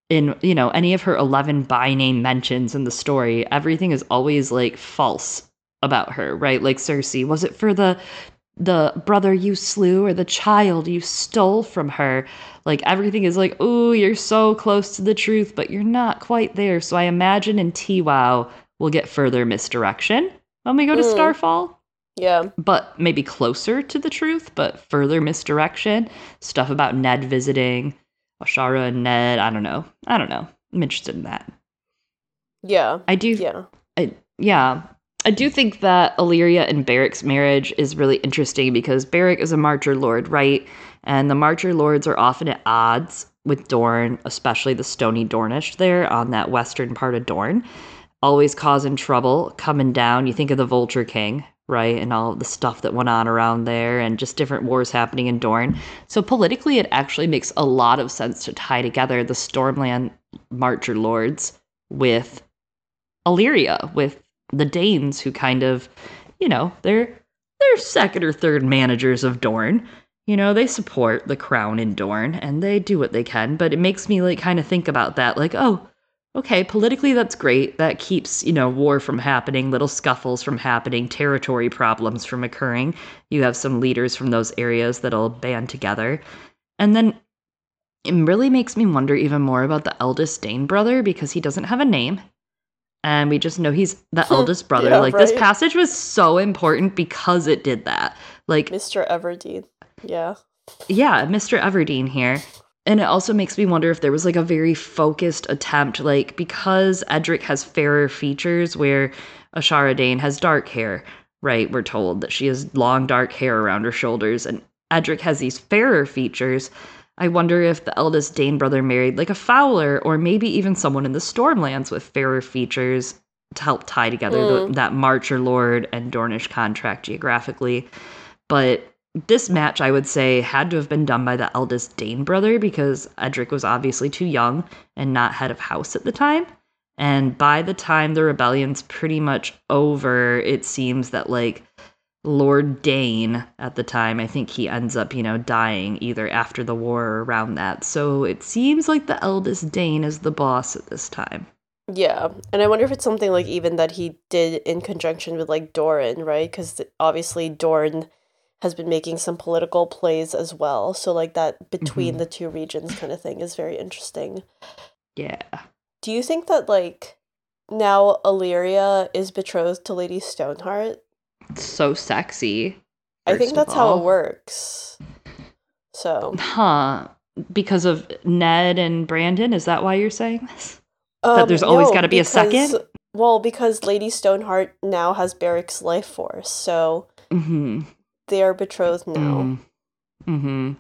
In you know any of her 11 by name mentions in the story everything is always like false about her right? Like cersei was it for the the brother you slew or the child you stole from her? Like everything is like oh you're so close to the truth but you're not quite there. So i imagine in t-wow we'll get further misdirection when we go to Mm. starfall Yeah. but maybe closer to the truth, but further misdirection. Stuff about Ned visiting, Ashara and Ned. I don't know. I don't know. I'm interested in that. Yeah. I do. Yeah. I, yeah. I do think that Allyria and Beric's marriage is really interesting because Beric is a Marcher Lord, right? And the Marcher Lords are often at odds with Dorne, especially the Stony Dornish there on that western part of Dorne. Always causing trouble, coming down. You think of the Vulture King, right? And all the stuff that went on around there and just different wars happening in Dorne. So politically, it actually makes a lot of sense to tie together the Stormland Marcher Lords with Allyria with the Daynes who kind of, you know, they're they're second or third managers of Dorne. You know, they support the crown in Dorne and they do what they can, but it makes me like kind of think about that like, oh, okay, politically that's great. That keeps, you know, war from happening, little scuffles from happening, territory problems from occurring. You have some leaders from those areas that'll band together. And then it really makes me wonder even more about the eldest Dayne brother because he doesn't have a name. And we just know he's the [laughs] eldest brother. Yeah, like this passage was so important because it did that. Like Mr. Everdeen. Yeah. yeah, Mr. Everdeen here. And it also makes me wonder if there was like a very focused attempt, like because Edric has fairer features where Ashara Dayne has dark hair, right? We're told that she has long dark hair around her shoulders, and Edric has these fairer features. I wonder if the eldest Dayne brother married like a Fowler, or maybe even someone in the Stormlands with fairer features to help tie together the, hmm. that Marcher Lord and Dornish contract geographically. But this match, I would say, had to have been done by the eldest Dayne brother because Edric was obviously too young and not head of house at the time. And by the time the rebellion's pretty much over, it seems that, like, Lord Dayne at the time, I think he ends up, you know, dying either after the war or around that. So it seems like the eldest Dayne is the boss at this time. Yeah. And I wonder if it's something like even that he did in conjunction with like Doran, right? Because obviously Doran has been making some political plays as well. So like that between Mhm. the two regions kind of thing is very interesting. Yeah. Do you think that like now Allyria is betrothed to Lady Stoneheart? It's So sexy. I think that's how it works. So Huh. Because of Ned and Brandon? Is that why you're saying this? um, there's always no, gotta be a second? Well, because Lady Stoneheart now has Beric's life force, so hmm they are betrothed now. Mm. hmm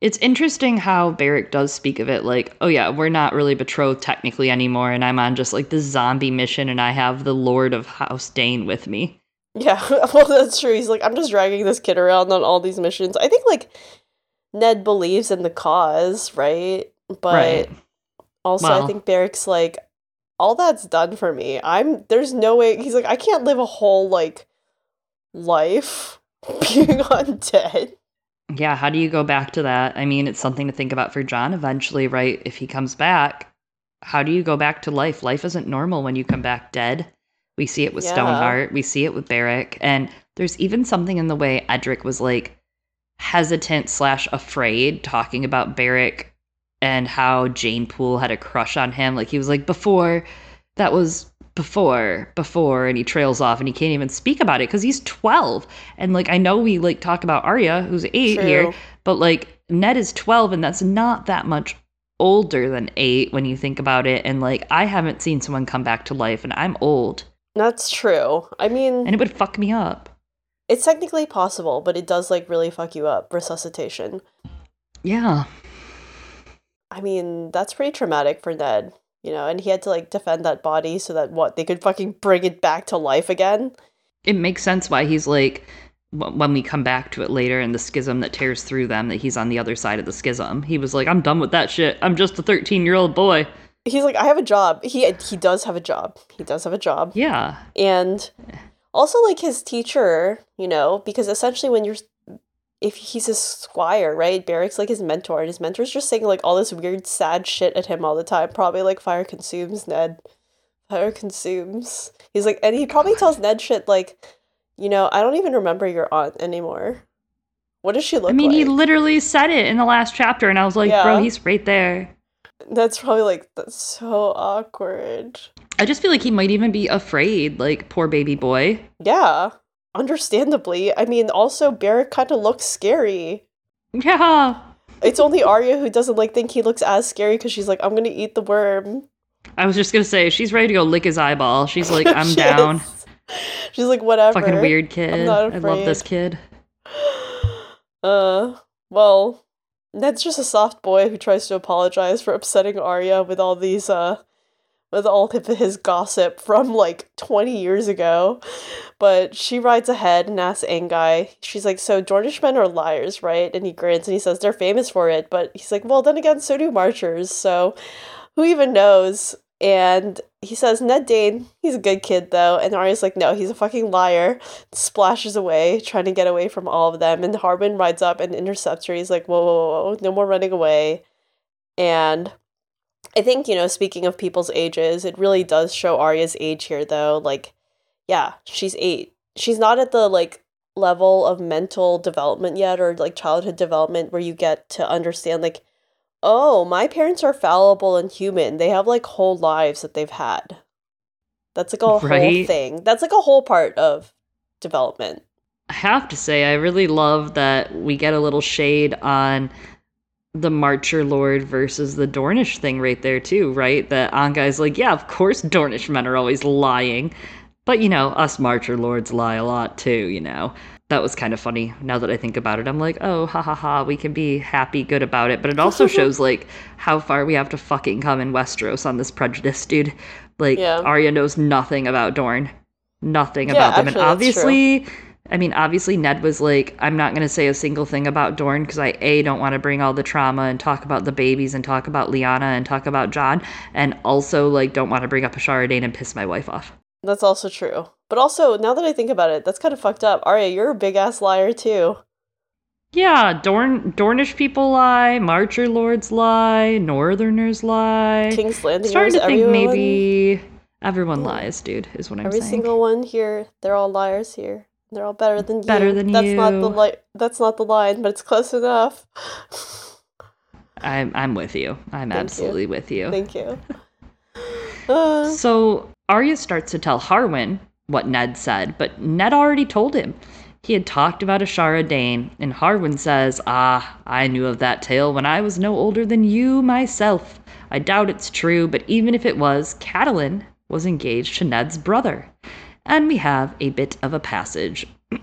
It's interesting how Beric does speak of it like, oh yeah, we're not really betrothed technically anymore, and I'm on just like this zombie mission, and I have the Lord of House Dayne with me. Yeah, [laughs] well, that's true. He's like, I'm just dragging this kid around on all these missions. I think like Ned believes in the cause, right? But Right. also, I think Beric's like, all that's done for me. I'm there's no way. He's like, I can't live a whole like life being undead. [laughs] Yeah, how do you go back to that? I mean, it's something to think about for Jon eventually, right? If he comes back, how do you go back to life? Life isn't normal when you come back dead. We see it with Yeah. Stoneheart, we see it with Beric, and there's even something in the way Edric was like hesitant slash afraid talking about Beric and how Jeyne Poole had a crush on him. Like he was like, before that was before, before, and he trails off and he can't even speak about it because he's 12. And like I know we like talk about Arya, who's eight True. here, but like Ned is 12, and that's not that much older than eight when you think about it. And like I haven't seen someone come back to life, and I'm old, That's true. I mean, and it would fuck me up. it's technically possible, but it does like really fuck you up. Resuscitation. Yeah. I mean, that's pretty traumatic for Ned, you know, and he had to like defend that body so that what they could fucking bring it back to life again. it makes sense why he's like when we come back to it later and the schism that tears through them that he's on the other side of the schism he was like i'm done with that shit i'm just a 13 year old boy He's like, I have a job. He he does have a job. He does have a job, yeah and also like his teacher, you know, because essentially when you're if he's a squire, right? Beric's like his mentor, and his mentor's just saying like all this weird, sad shit at him all the time. Probably like fire consumes Ned. Fire consumes. He's like, and he probably tells Ned shit like, you know, I don't even remember your aunt anymore. What does she look like? i mean like? he literally said it in the last chapter and i was like Yeah. bro he's right there That's probably like that's so awkward. i just feel like he might even be afraid like poor baby boy Yeah, understandably. I mean, also Beric kind of looks scary. yeah It's only Arya who doesn't like think he looks as scary because she's like, I'm gonna eat the worm. i was just gonna say she's ready to go lick his eyeball she's like i'm [laughs] She down is. She's like, whatever. fucking weird kid i love this kid [gasps] Uh, well, Ned's just a soft boy who tries to apologize for upsetting Arya with all these, uh, with all of his gossip from like 20 years ago. But she rides ahead and asks Anguy, she's like, So Dornishmen are liars, right? And he grins and he says, They're famous for it. But he's like, Well, then again, so do Marchers. So who even knows? And he says, Ned Dayne, he's a good kid though. And Arya's like, No, he's a fucking liar splashes away, trying to get away from all of them. And Harwin rides up and intercepts her. He's like, whoa, whoa, whoa, whoa, no more running away. And I think, you know, speaking of people's ages, it really does show Arya's age here, though. Like, yeah, she's eight. She's not at the, like, level of mental development yet or, like, childhood development where you get to understand, like, oh, my parents are fallible and human. They have, like, whole lives that they've had. That's, like, a whole thing. That's, like, a whole part of development. I have to say, I really love that we get a little shade on the Marcher Lord versus the Dornish thing right there, too, right? That Anguy's like, yeah, of course Dornish men are always lying. But, you know, us Marcher Lords lie a lot, too, you know? That was kind of funny. Now that I think about it, I'm like, oh, ha ha ha, we can be happy, good about it. But it also [laughs] shows, like, how far we have to fucking come in Westeros on this prejudice, dude. Like, Yeah. Arya knows nothing about Dorne. Nothing Yeah, about them. actually, and obviously, I mean, obviously, Ned was like, I'm not going to say a single thing about Dorne because I, A, don't want to bring all the trauma and talk about the babies and talk about Lyanna and talk about Jon. And also, like, don't want to bring up Ashara Dayne and piss my wife off. That's also true. But also, now that I think about it, that's kind of fucked up. Arya, you're a big ass liar too. Yeah, Dorne, Dornish people lie, Marcher Lords lie, Northerners lie. King's Landing. Starting to think everyone, maybe everyone mm. lies, dude, is what I'm every saying. Every single one here, they're all liars here. They're all better than you. Better than that's not the you. li- That's not the line, but it's close enough. I'm, I'm with you. I'm Thank you. absolutely with you. Thank you. [laughs] Uh, So Arya starts to tell Harwin what Ned said, but Ned already told him. He had talked about Ashara Dayne, and Harwin says, Ah, I knew of that tale when I was no older than you myself. I doubt it's true, but even if it was, Catelyn was engaged to Ned's brother. And we have a bit of a passage [coughs]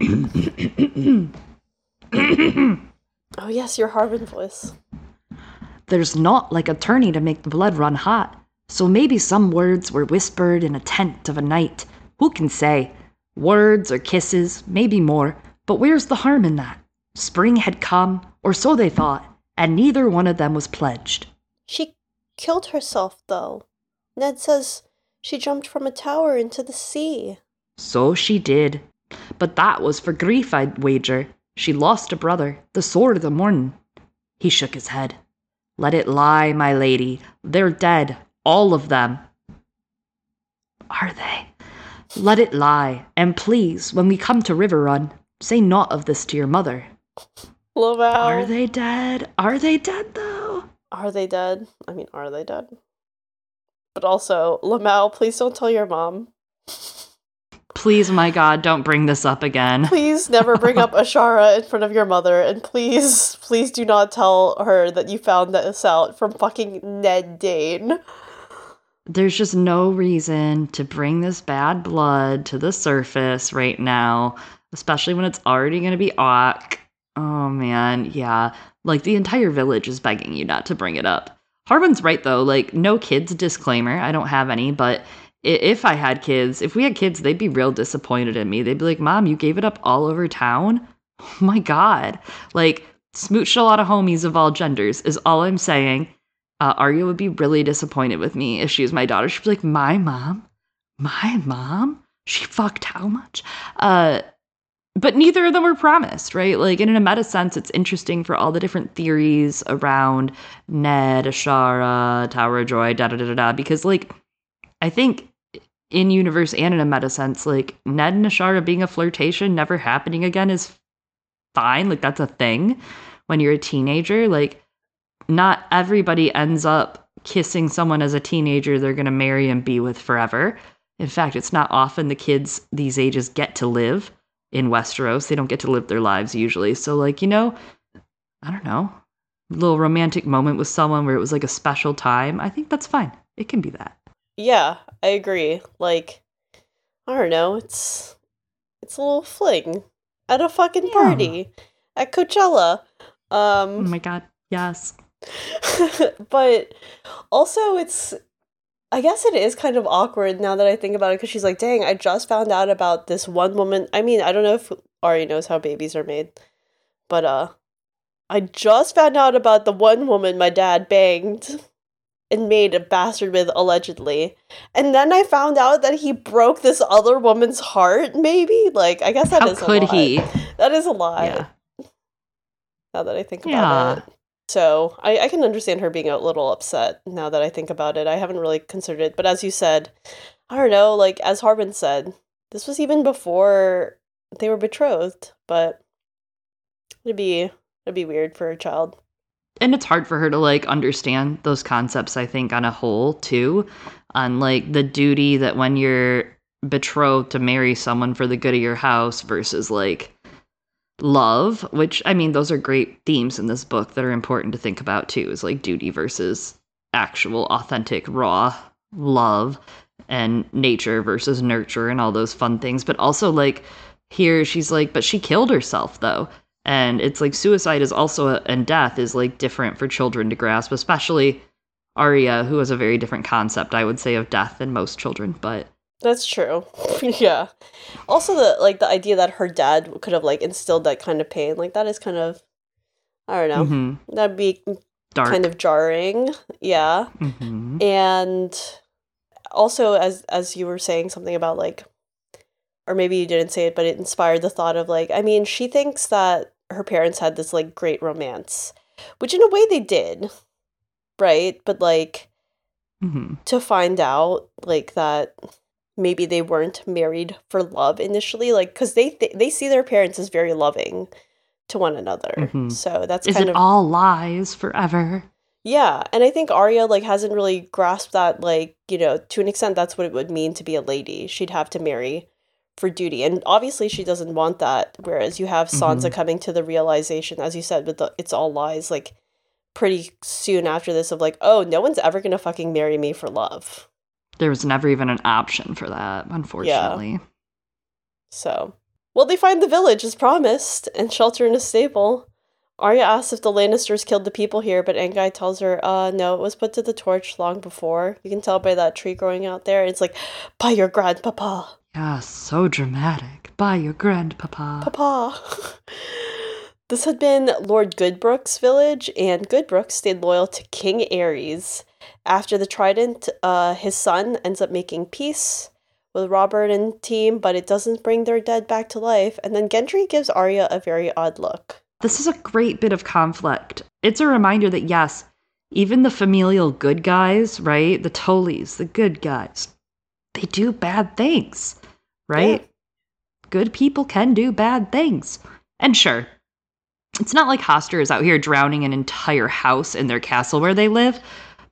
Oh yes, your Harwin voice. There's not like a tourney to make the blood run hot, so maybe some words were whispered in a tent of a night. Who can say? Words or kisses, maybe more, but where's the harm in that? Spring had come, or so they thought, and neither one of them was pledged. She killed herself though. Ned says she jumped from a tower into the sea. So she did. But that was for grief, I'd wager. She lost a brother, the sword of the morning. He shook his head. Let it lie, my lady. They're dead, all of them. Are they? Let it lie, and please, when we come to Riverrun, say naught of this to your mother. Laval. Are they dead? Are they dead, though? Are they dead? I mean, are they dead? But also, Lamal, please don't tell your mom. Please, my God, don't bring this up again. [laughs] Please never bring up [laughs] Ashara in front of your mother, and please, please do not tell her that you found this out from fucking Ned Dayne. There's just no reason to bring this bad blood to the surface right now, especially when it's already going to be Ock. Oh man, yeah. Like the entire village is begging you not to bring it up. Harwin's right though, like no kids disclaimer. I don't have any, but if I had kids, if we had kids, they'd be real disappointed in me. They'd be like, "Mom, you gave it up all over town." [laughs] Oh my god. Like smooched a lot of homies of all genders is all I'm saying. Uh, Arya would be really disappointed with me if she was my daughter. She'd be like, "My mom, my mom, she fucked how much?" Uh, but neither of them were promised, right? Like, in a meta sense, it's interesting for all the different theories around Ned, Ashara, Tower of Joy, da da da da da. Because, like, I think in universe and in a meta sense, like Ned and Ashara being a flirtation, never happening again is fine. Like that's a thing when you're a teenager. Like not everybody ends up kissing someone as a teenager they're going to marry and be with forever. In fact, it's not often the kids these ages get to live in Westeros. They don't get to live their lives usually. So like, you know, I don't know, little romantic moment with someone where it was like a special time. I think that's fine. It can be that. Yeah, I agree. Like, I don't know, it's it's a little fling at a fucking Yeah. party at Coachella. Um, Oh my god, yes. [laughs] but also it's I guess it is kind of awkward now that I think about it because she's like, dang, I just found out about this one woman. I mean, I don't know if Ari knows how babies are made, but uh, I just found out about the one woman my dad banged and made a bastard with allegedly. And then I found out that he broke this other woman's heart, maybe? Like, I guess that is How a could he? That is a lot Yeah. now that I think Yeah. about it. So I, I can understand her being a little upset now that I think about it. I haven't really considered it, but as you said, I don't know, like as Harwin said, this was even before they were betrothed, but it'd be it'd be weird for a child. And it's hard for her to like understand those concepts i think on a whole too. On like the duty that when you're betrothed to marry someone for the good of your house versus like love which i mean those are great themes in this book that are important to think about too is like duty versus actual authentic raw love and nature versus nurture and all those fun things. But also like here she's like but she killed herself though and it's like suicide is also a, and death is like different for children to grasp especially Arya who has a very different concept I would say of death than most children but That's true. [laughs] yeah. Also the like the idea that her dad could have like instilled that kind of pain, like that is kind of I don't know. mhm, That'd be dark kind of jarring. Yeah. Mhm. and also as as you were saying something about like or maybe you didn't say it but it inspired the thought of like i mean she thinks that her parents had this like great romance which in a way they did right but like Mhm. to find out like that maybe they weren't married for love initially like because they th- they see their parents as very loving to one another Mhm. so that's is kind it of all lies forever yeah, and I think Arya like hasn't really grasped that like, you know, to an extent that's what it would mean to be a lady. She'd have to marry for duty. And obviously she doesn't want that. Whereas you have Sansa Mhm. coming to the realization, as you said, with the it's all lies, like pretty soon after this of like, oh, no one's ever gonna fucking marry me for love. there was never even an option for that unfortunately So Well, they find the village as promised and shelter in a stable. Arya asks if the Lannisters killed the people here, but Anguy tells her, uh, no, it was put to the torch long before. You can tell by that tree growing out there. It's like, by your grandpapa. Yeah, so dramatic. By your grandpapa. Papa. [laughs] this had been Lord Goodbrook's village, and Goodbrook stayed loyal to King Aerys. After the Trident, uh, his son ends up making peace with Robert and team, but it doesn't bring their dead back to life. And then Gendry gives Arya a very odd look. This is a great bit of conflict. It's a reminder that, yes, even the familial good guys, right? The Tullys, the good guys, they do bad things, right? Yeah. Good people can do bad things. And sure, it's not like Hoster is out here drowning an entire house in their castle where they live,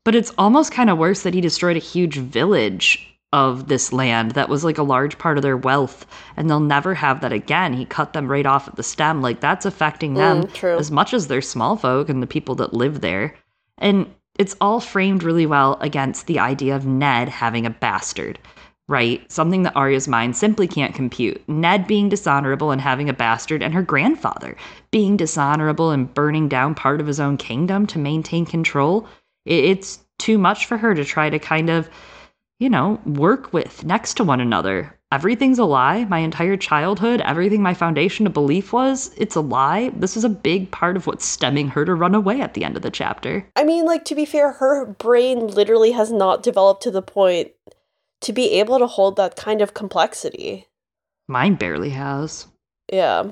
but it's almost kind of worse that he destroyed a huge village of this land that was like a large part of their wealth and they'll never have that again he cut them right off at the stem like that's affecting them mm, as much as their small folk and the people that live there and it's all framed really well against the idea of ned having a bastard right something that arya's mind simply can't compute ned being dishonorable and having a bastard and her grandfather being dishonorable and burning down part of his own kingdom to maintain control it's too much for her to try to kind of you know, work with next to one another. Everything's a lie. My entire childhood, everything my foundation of belief was, it's a lie. This is a big part of what's stemming her to run away at the end of the chapter. I mean, like, to be fair, her brain literally has not developed to the point to be able to hold that kind of complexity. Mine barely has. Yeah.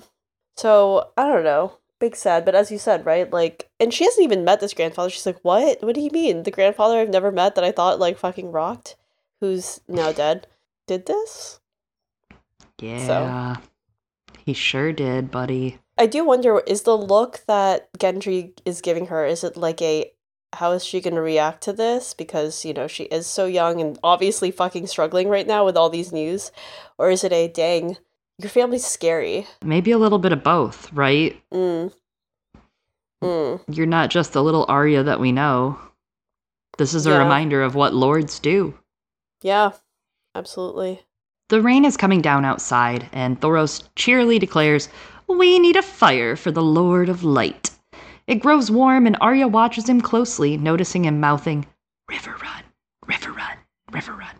So, I don't know. Big sad, but as you said, right? Like, and she hasn't even met this grandfather. She's like, what? What do you mean? The grandfather I've never met that I thought, like, fucking rocked? who's now [sighs] dead, did this. Yeah. So. He sure did, buddy. I do wonder is the look that Gendry is giving her, is it like a how is she going to react to this because you know she is so young and obviously fucking struggling right now with all these news or is it a dang your family's scary maybe a little bit of both right mm. Mm. you're not just the little Arya that we know this is a yeah. reminder of what lords do yeah, absolutely. The rain is coming down outside, and Thoros cheerily declares, We need a fire for the Lord of Light. It grows warm, and Arya watches him closely, noticing him mouthing, Riverrun, River Run, Riverrun.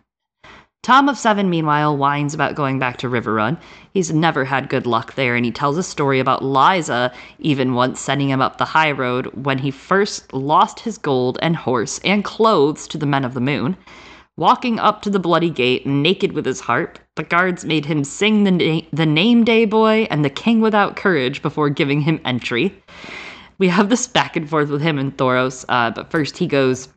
Tom of Seven, meanwhile, whines about going back to Riverrun. He's never had good luck there, and he tells a story about Lysa even once sending him up the high road when he first lost his gold and horse and clothes to the Men of the Moon. Walking up to the bloody gate, naked with his harp, the guards made him sing the, na- the name day boy and the king without courage before giving him entry. We have this back and forth with him and Thoros, uh, but first he goes,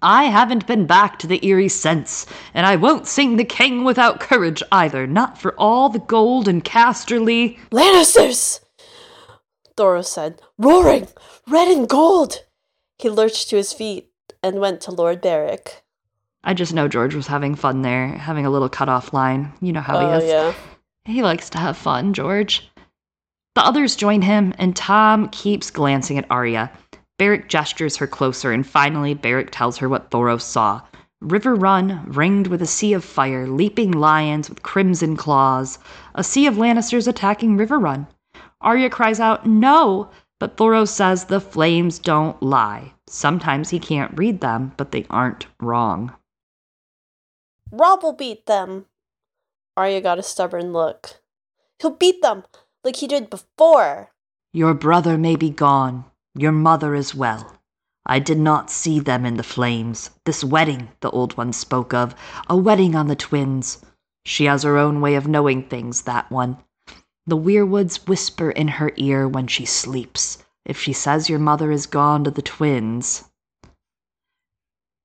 I haven't been back to the Eyrie since, and I won't sing the king without courage either, not for all the gold and Casterly. [laughs] Lannisters! Thoros said, roaring, red and gold. He lurched to his feet and went to Lord Beric. I just know George was having fun there, having a little cut off line. You know how oh, he is. Yeah. He likes to have fun, George. The others join him, and Tom keeps glancing at Arya. Beric gestures her closer, and finally, Beric tells her what Thoros saw. Riverrun, ringed with a sea of fire, leaping lions with crimson claws, a sea of Lannisters attacking Riverrun. Arya cries out, No! But Thoros says the flames don't lie. Sometimes he can't read them, but they aren't wrong. Robb will beat them. Arya got a stubborn look. He'll beat them like he did before. Your brother may be gone, your mother as well. I did not see them in the flames. This wedding, the old one spoke of, a wedding on the twins. She has her own way of knowing things, that one. The weirwoods whisper in her ear when she sleeps. If she says your mother is gone to the twins,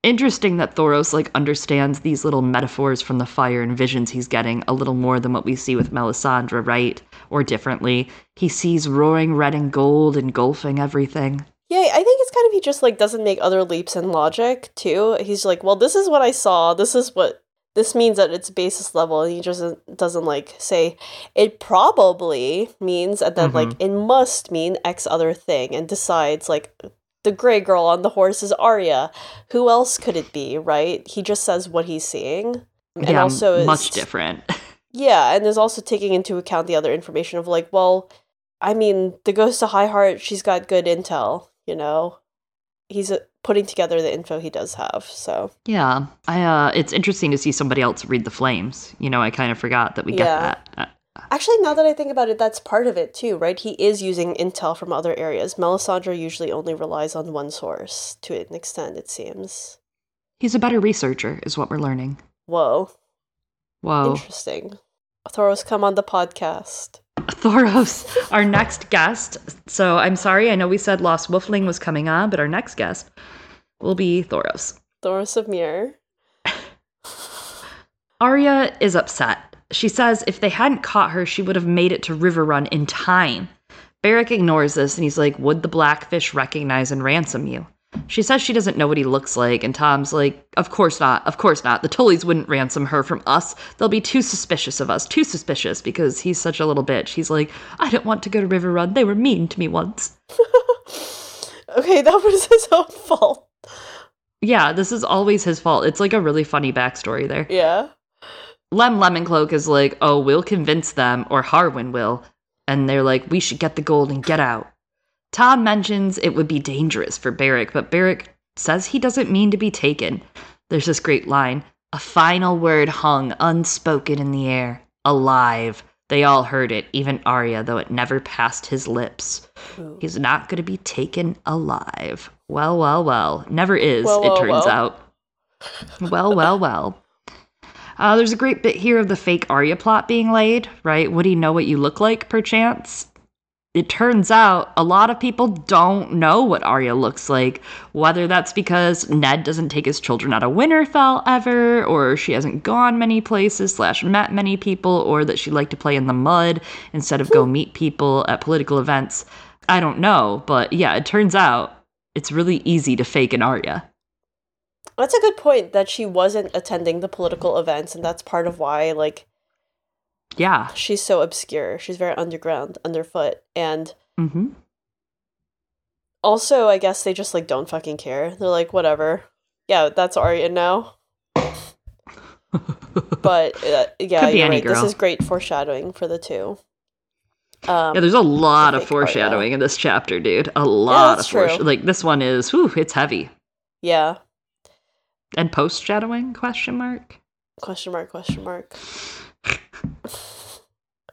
interesting that Thoros like understands these little metaphors from the fire and visions he's getting a little more than what we see with Melisandre, right? Or differently. He sees roaring red and gold engulfing everything. Yeah, I think it's kind of he just like doesn't make other leaps in logic too. He's like, well, this is what I saw. This is what this means at its basis level. And he just doesn't like say it probably means and then mm-hmm. like it must mean X other thing and decides like the gray girl on the horse is Arya. Who else could it be, right? He just says what he's seeing. And yeah, also is, much different. [laughs] Yeah, and is also taking into account the other information of like, well, I mean, the ghost of High Heart, she's got good intel, you know. He's uh, putting together the info he does have, so Yeah, I. Uh, it's interesting to see somebody else read the flames. You know, I kind of forgot that we get that. Actually, now that I think about it, that's part of it too, right? He is using intel from other areas. Melisandre usually only relies on one source to an extent, it seems. he's a better researcher, is what we're learning. Whoa, Whoa. interesting. Thoros, come on the podcast. Thoros, [laughs] our next guest. So I'm sorry, I know we said Lost Wolfling was coming on, but our next guest will be Thoros. Thoros of Myr. [laughs] Arya is upset. She says if they hadn't caught her, she would have made it to Riverrun in time. Beric ignores this and he's like, Would the blackfish recognize and ransom you? She says she doesn't know what he looks like, and Tom's like, Of course not, of course not. The Tullys wouldn't ransom her from us. They'll be too suspicious of us, too suspicious, because he's such a little bitch. He's like, I don't want to go to River Run. They were mean to me once. [laughs] Okay, that was his own fault. Yeah, this is always his fault. It's like a really funny backstory there. Yeah. Lem Lemoncloak is like, oh, we'll convince them, or Harwin will. And they're like, we should get the gold and get out. Tom mentions it would be dangerous for Beric, but Beric says he doesn't mean to be taken. There's this great line a final word hung unspoken in the air alive. They all heard it, even Arya, though it never passed his lips. Ooh. He's not going to be taken alive. Well, well, well. Never is, Well, it well, turns well. out. Well, well, well. Uh, there's a great bit here of the fake Arya plot being laid, right? Would he know what you look like, perchance? It turns out a lot of people don't know what Arya looks like, whether that's because Ned doesn't take his children out of Winterfell ever, or she hasn't gone many places slash met many people, or that she liked to play in the mud instead of go meet people at political events. I don't know, but yeah, it turns out it's really easy to fake an Arya. That's a good point that she wasn't attending the political events, and that's part of why, like, Yeah. she's so obscure. She's very underground, underfoot. And Mm-hmm. also, I guess they just, like, don't fucking care. They're like, whatever. Yeah, that's Arya now. [laughs] But, uh, yeah, Could be you're any right. This is great foreshadowing for the two. Um, Yeah, there's a lot of fake Arya. foreshadowing in this chapter, dude. A lot that's of foreshadowing. Like this one is, whew, it's heavy. yeah. And post shadowing? Question mark. Question mark, question mark. [laughs]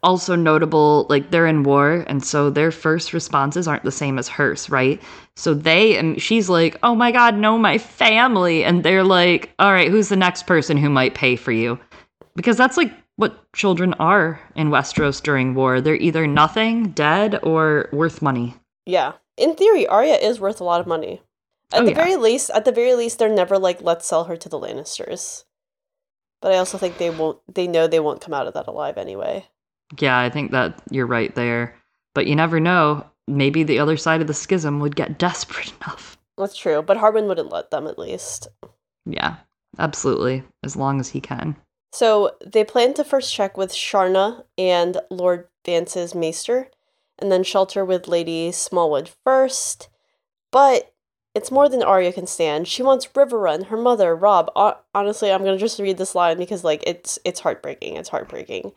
Also notable, like they're in war, and so their first responses aren't the same as hers, right? So they and she's like, "Oh my god, no, my family," and they're like, "All right, who's the next person who might pay for you?" Because that's like what children are in Westeros during war. They're either nothing, dead, or worth money. Yeah. In theory, Arya is worth a lot of money. At Oh, the yeah. very least, at the very least, they're never like, let's sell her to the Lannisters. But I also think they won't. They know they won't come out of that alive anyway. Yeah, I think that you're right there. But you never know. Maybe the other side of the schism would get [laughs] desperate enough. That's true. But Harwin wouldn't let them, at least. Yeah, absolutely. As long as he can. So they plan to first check with Sharna and Lord Vance's maester, and then shelter with Lady Smallwood first. But it's more than Arya can stand. She wants Riverrun, her mother, Robb. Ho- Honestly, I'm gonna just read this line because like it's it's heartbreaking. It's heartbreaking.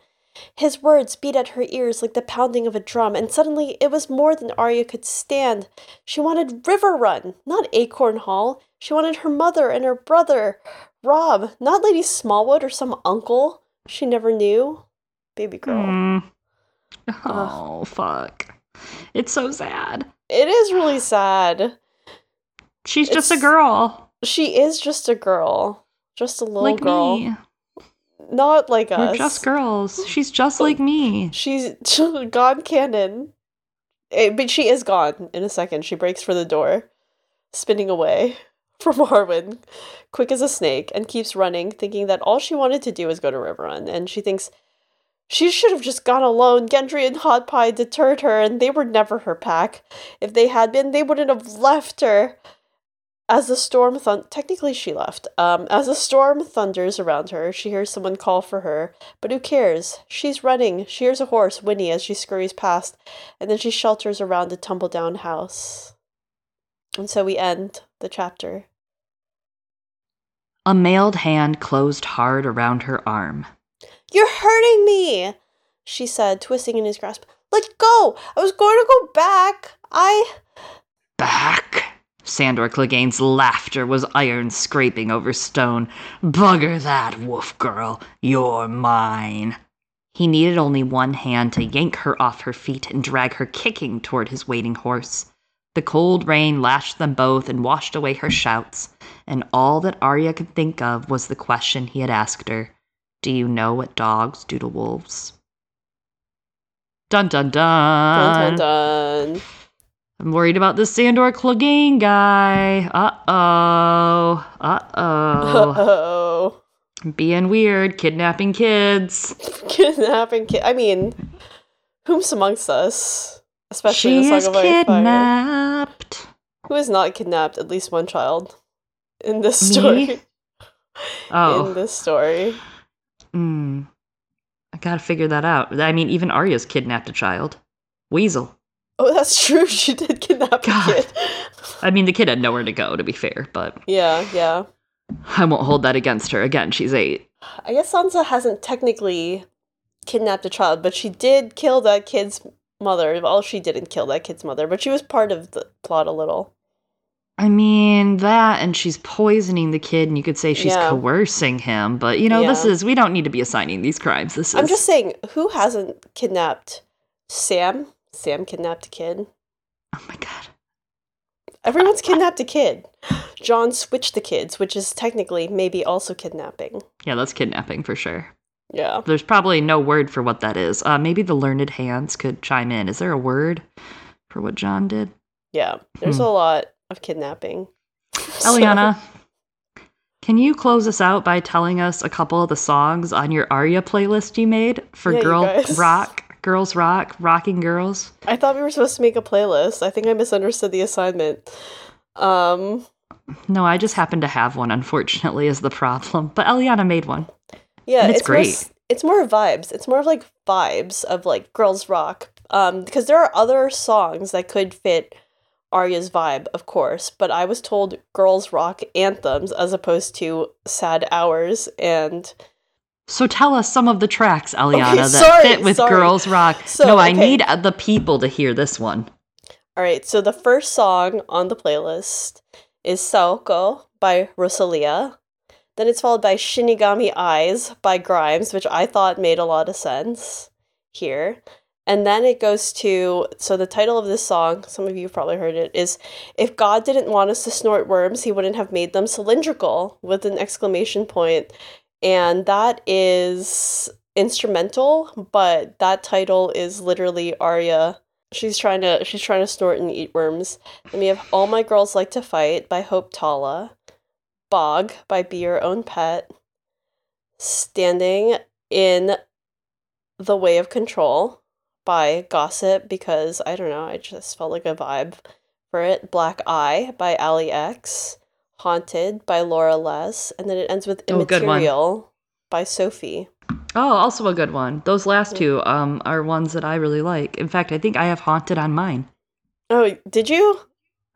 His words beat at her ears like the pounding of a drum, and suddenly it was more than Arya could stand. She wanted Riverrun, not Acorn Hall. She wanted her mother and her brother, Robb, not Lady Smallwood or some uncle she never knew. Baby girl. Mm. Oh, fuck. It's so sad. It is really sad. She's just a girl. She is just a girl. Just a little like girl. me. Not like We're us. just girls. She's just like me. She's [laughs] gone canon. Eh, but she is gone in a second. She breaks for the door, spinning away [laughs] from Harwin, quick as a snake, and keeps running, thinking that all she wanted to do was go to Riverrun. And she thinks she should have just gone alone. Gendry and Hot Pie deterred her, and they were never her pack. If they had been, they wouldn't have left her. As the storm thun- technically she left. Um, as the storm thunders around her, she hears someone call for her. But who cares? She's running. She hears a horse whinny as she scurries past, and then she shelters around a tumble down house. And so we end the chapter. A mailed hand closed hard around her arm. You're hurting me, she said, twisting in his grasp. Let go! I was going to go back. I. Back? Sandor Clegane's laughter was iron scraping over stone. Bugger that, wolf girl. You're mine. He needed only one hand to yank her off her feet and drag her kicking toward his waiting horse. The cold rain lashed them both and washed away her shouts, and all that Arya could think of was the question he had asked her Do you know what dogs do to wolves? Dun dun dun. Dun, dun, dun. I'm worried about this Sandor Clegane guy. Uh oh. Uh oh. Uh oh. Being weird, kidnapping kids. [laughs] Kidnapping kid. I mean, whom's amongst us? Especially She in is Song of Ice and Fire. kidnapped. Who has not kidnapped at least one child in this Me? story? [laughs] In Oh. this story. Mm. I gotta figure that out. I mean, even Arya's kidnapped a child. Weasel. Oh, that's [laughs] true. She did kidnap God. a kid. I mean, the kid had nowhere to go, to be fair, but yeah, yeah. I won't hold that against her. Again, she's eight. I guess Sansa hasn't technically kidnapped a child, but she did kill that kid's mother. Well, she didn't kill that kid's mother, but she was part of the plot a little. I mean, that, and she's poisoning the kid, and you could say she's Yeah. coercing him, but you know, this is, we don't need to be assigning these crimes. This is. I'm just saying, who hasn't kidnapped Sam? Sam kidnapped a kid. Oh my god. Everyone's kidnapped a kid. Jon switched the kids, which is technically maybe also kidnapping. Yeah, that's kidnapping for sure. Yeah. There's probably no word for what that is. Uh, maybe the learned hands could chime in. Is there a word for what Jon did? Yeah. There's Hmm. a lot of kidnapping. [laughs] So- Eliana, can you close us out by telling us a couple of the songs on your Arya playlist you made for Yeah, Girl. Rock, Girls Rock, Rocking Girls? I thought we were supposed to make a playlist. I think I misunderstood the assignment. Um, No, I just happen to have one, unfortunately, is the problem. But Eliana made one. yeah, And it's more great. s- it's more vibes. It's more of like vibes of like girls rock. Um, because there are other songs that could fit Arya's vibe, of course, but I was told girls rock anthems as opposed to sad hours and So tell us some of the tracks, Eliana, Okay, that sorry, fit with sorry. Girls Rock. So, no, I okay. need the people to hear this one. All right, so the first song on the playlist is Saoko by Rosalia. Then it's followed by Shinigami Eyes by Grimes, which I thought made a lot of sense here. And then it goes to so the title of this song, some of you have probably heard it, is If God didn't want us to snort worms, he wouldn't have made them cylindrical with an exclamation point. And that is instrumental, but that title is literally Arya She's trying to she's trying to snort and eat worms. Then we have All My Girls Like to Fight by Hope Tala. Bog by Be Your Own Pet. Standing in the Way of Control by Gossip because I don't know, I just felt like a vibe for it. Black Eye by Allie X. Haunted by Laura Les. And then it ends with Oh. Immaterial by Sophie. Oh, also a good one. Those last two um, are ones that I really like. In fact, I think I have Haunted on mine. Oh, did you?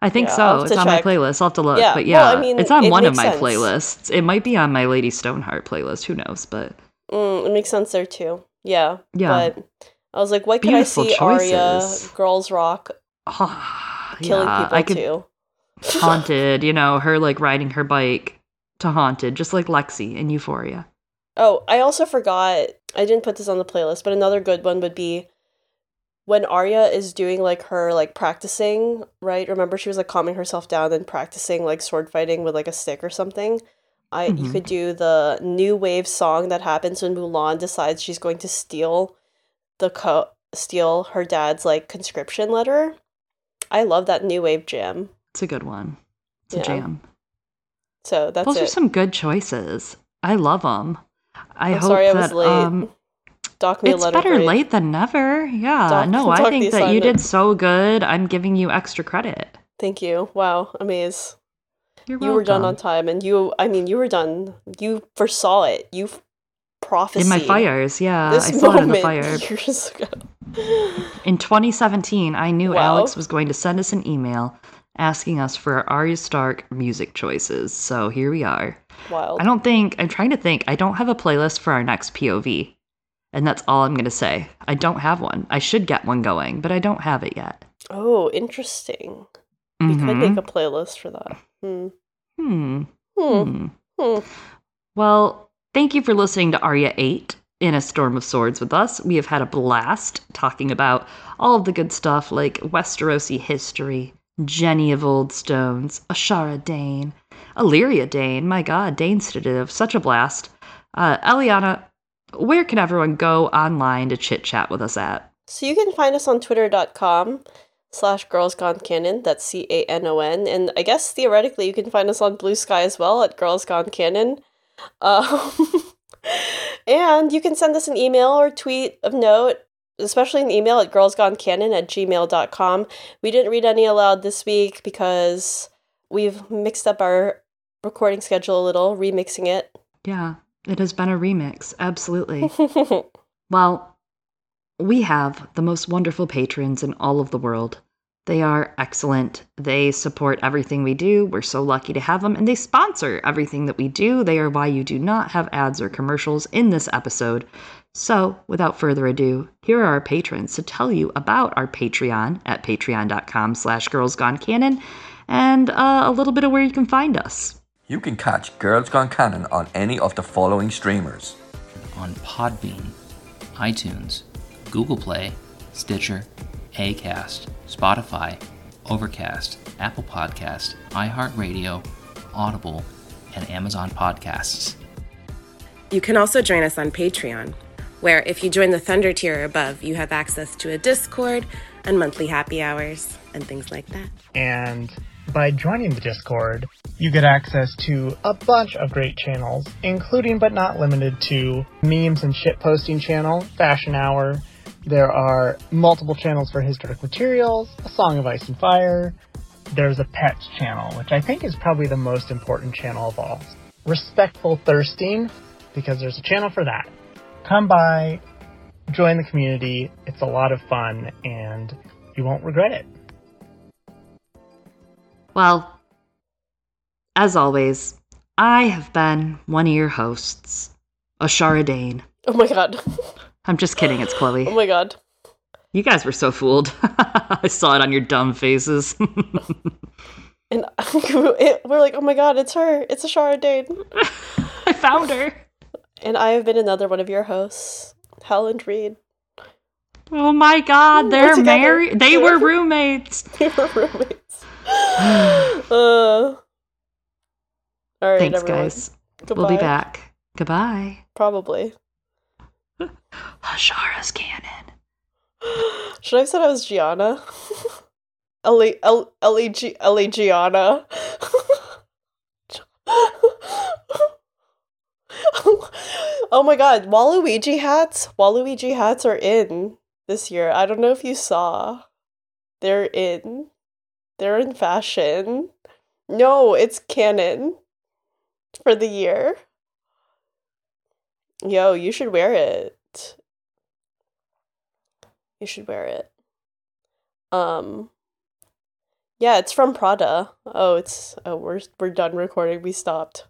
I think Yeah, so. It's on check. my playlist. I'll have to look. Yeah, but well, yeah, I mean, it's on it one of my sense. playlists. It might be on my Lady Stoneheart playlist. Who knows? But Mm, it makes sense there too. Yeah. Yeah. But I was like, what Beautiful I see choices. Girls Rock, oh, killing yeah, people I could too? Haunted. You know, her like riding her bike to Haunted, just like Lexi in Euphoria. Oh, I also forgot. I didn't put this on the playlist, but another good one would be when Arya is doing like her like practicing, right? Remember she was like calming herself down and practicing like sword fighting with like a stick or something. I you Mhm. could do the new wave song that happens when Mulan decides she's going to steal the co- steal her dad's like conscription letter. I love that new wave jam. It's a good one. It's a jam. So that's Those it. are some good choices. I love them. I I'm hope sorry I that was late. um, Dock me it's better grade. late than never. Yeah. Doc- no, I think that you did so good. I'm giving you extra credit. Thank you. Wow, amaze. You're You were done on time, and you, I mean, you were done. You foresaw it. You prophesied in my fires. Yeah, this I saw it in the fire. [laughs] years ago. In 2017, I knew Wow. Alex was going to send us an email asking us for our Arya Stark music choices. So here we are. Wild. I don't think I'm trying to think. I don't have a playlist for our next POV. And that's all I'm going to say. I don't have one. I should get one going, but I don't have it yet. Oh, interesting. We could Mhm. make a playlist for that. Hmm. Hmm. Hmm. Hmm. Hmm. Well, thank you for listening to Arya 8 in a Storm of Swords with us. We have had a blast talking about all of the good stuff like Westerosi history, Jenny of Old Stones, Ashara Dayne, Allyria Dayne. My god, Daynes did have such a blast. Uh, Eliana, where can everyone go online to chit chat with us at? So you can find us on twitter.com slash girls gone canon. That's C A N O N. And I guess theoretically you can find us on Blue Sky as well at girls gone canon. Um, [laughs] and you can send us an email or tweet of note, especially an email at girlsgonecanon at gmail.com. We didn't read any aloud this week because we've mixed up our recording schedule a little, remixing it. Yeah, it has been a remix. Absolutely. [laughs] Well, we have the most wonderful patrons in all of the world. They are excellent. They support everything we do. We're so lucky to have them, and they sponsor everything that we do. They are why you do not have ads or commercials in this episode. So, without further ado, here are our patrons to tell you about our Patreon at patreon.com slash girlsgonecanon and uh, a little bit of where you can find us. You can catch Girls Gone Canon on any of the following streamers. on Podbean, iTunes, Google Play, Stitcher, Acast, Spotify, Overcast, Apple Podcast, iHeartRadio, Audible, and Amazon Podcasts. You can also join us on Patreon, where if you join the Thunder tier above, you have access to a Discord and monthly happy hours and things like that. And by joining the Discord, you get access to a bunch of great channels, including but not limited to memes and shit posting channel, Fashion Hour. There are multiple channels for historic materials, A Song of Ice and Fire. There's a pets channel, which I think is probably the most important channel of all. Respectful Thirsting, because there's a channel for that. Come by, join the community. It's a lot of fun, and you won't regret it. Well, as always, I have been one of your hosts, Ashara Dayne. oh my god. I'm just kidding, it's Chloe. Oh my god. You guys were so fooled. [laughs] I saw it on your dumb faces. [laughs] And [laughs] we're like, oh my god, it's her. It's Ashara Dayne. I found her. And I have been another one of your hosts, Helen Reed. Oh my god, they're married. [laughs] They were roommates. they were roommates. [sighs] uh, all right, Thanks, everyone. guys. Goodbye. We'll be back. Goodbye. Probably. [gasps] Ashara's canon. [gasps] Should I have said I was Gianna? [laughs] Ellie, El, Ellie, Ellie Gianna. [laughs] [laughs] oh my god, Waluigi hats? Waluigi hats are in this year. I don't know if you saw. They're in. They're in fashion. No, it's canon for the year. Yo, you should wear it. You should wear it. Um Yeah, it's from Prada. Oh, it's oh we're we're done recording. We stopped.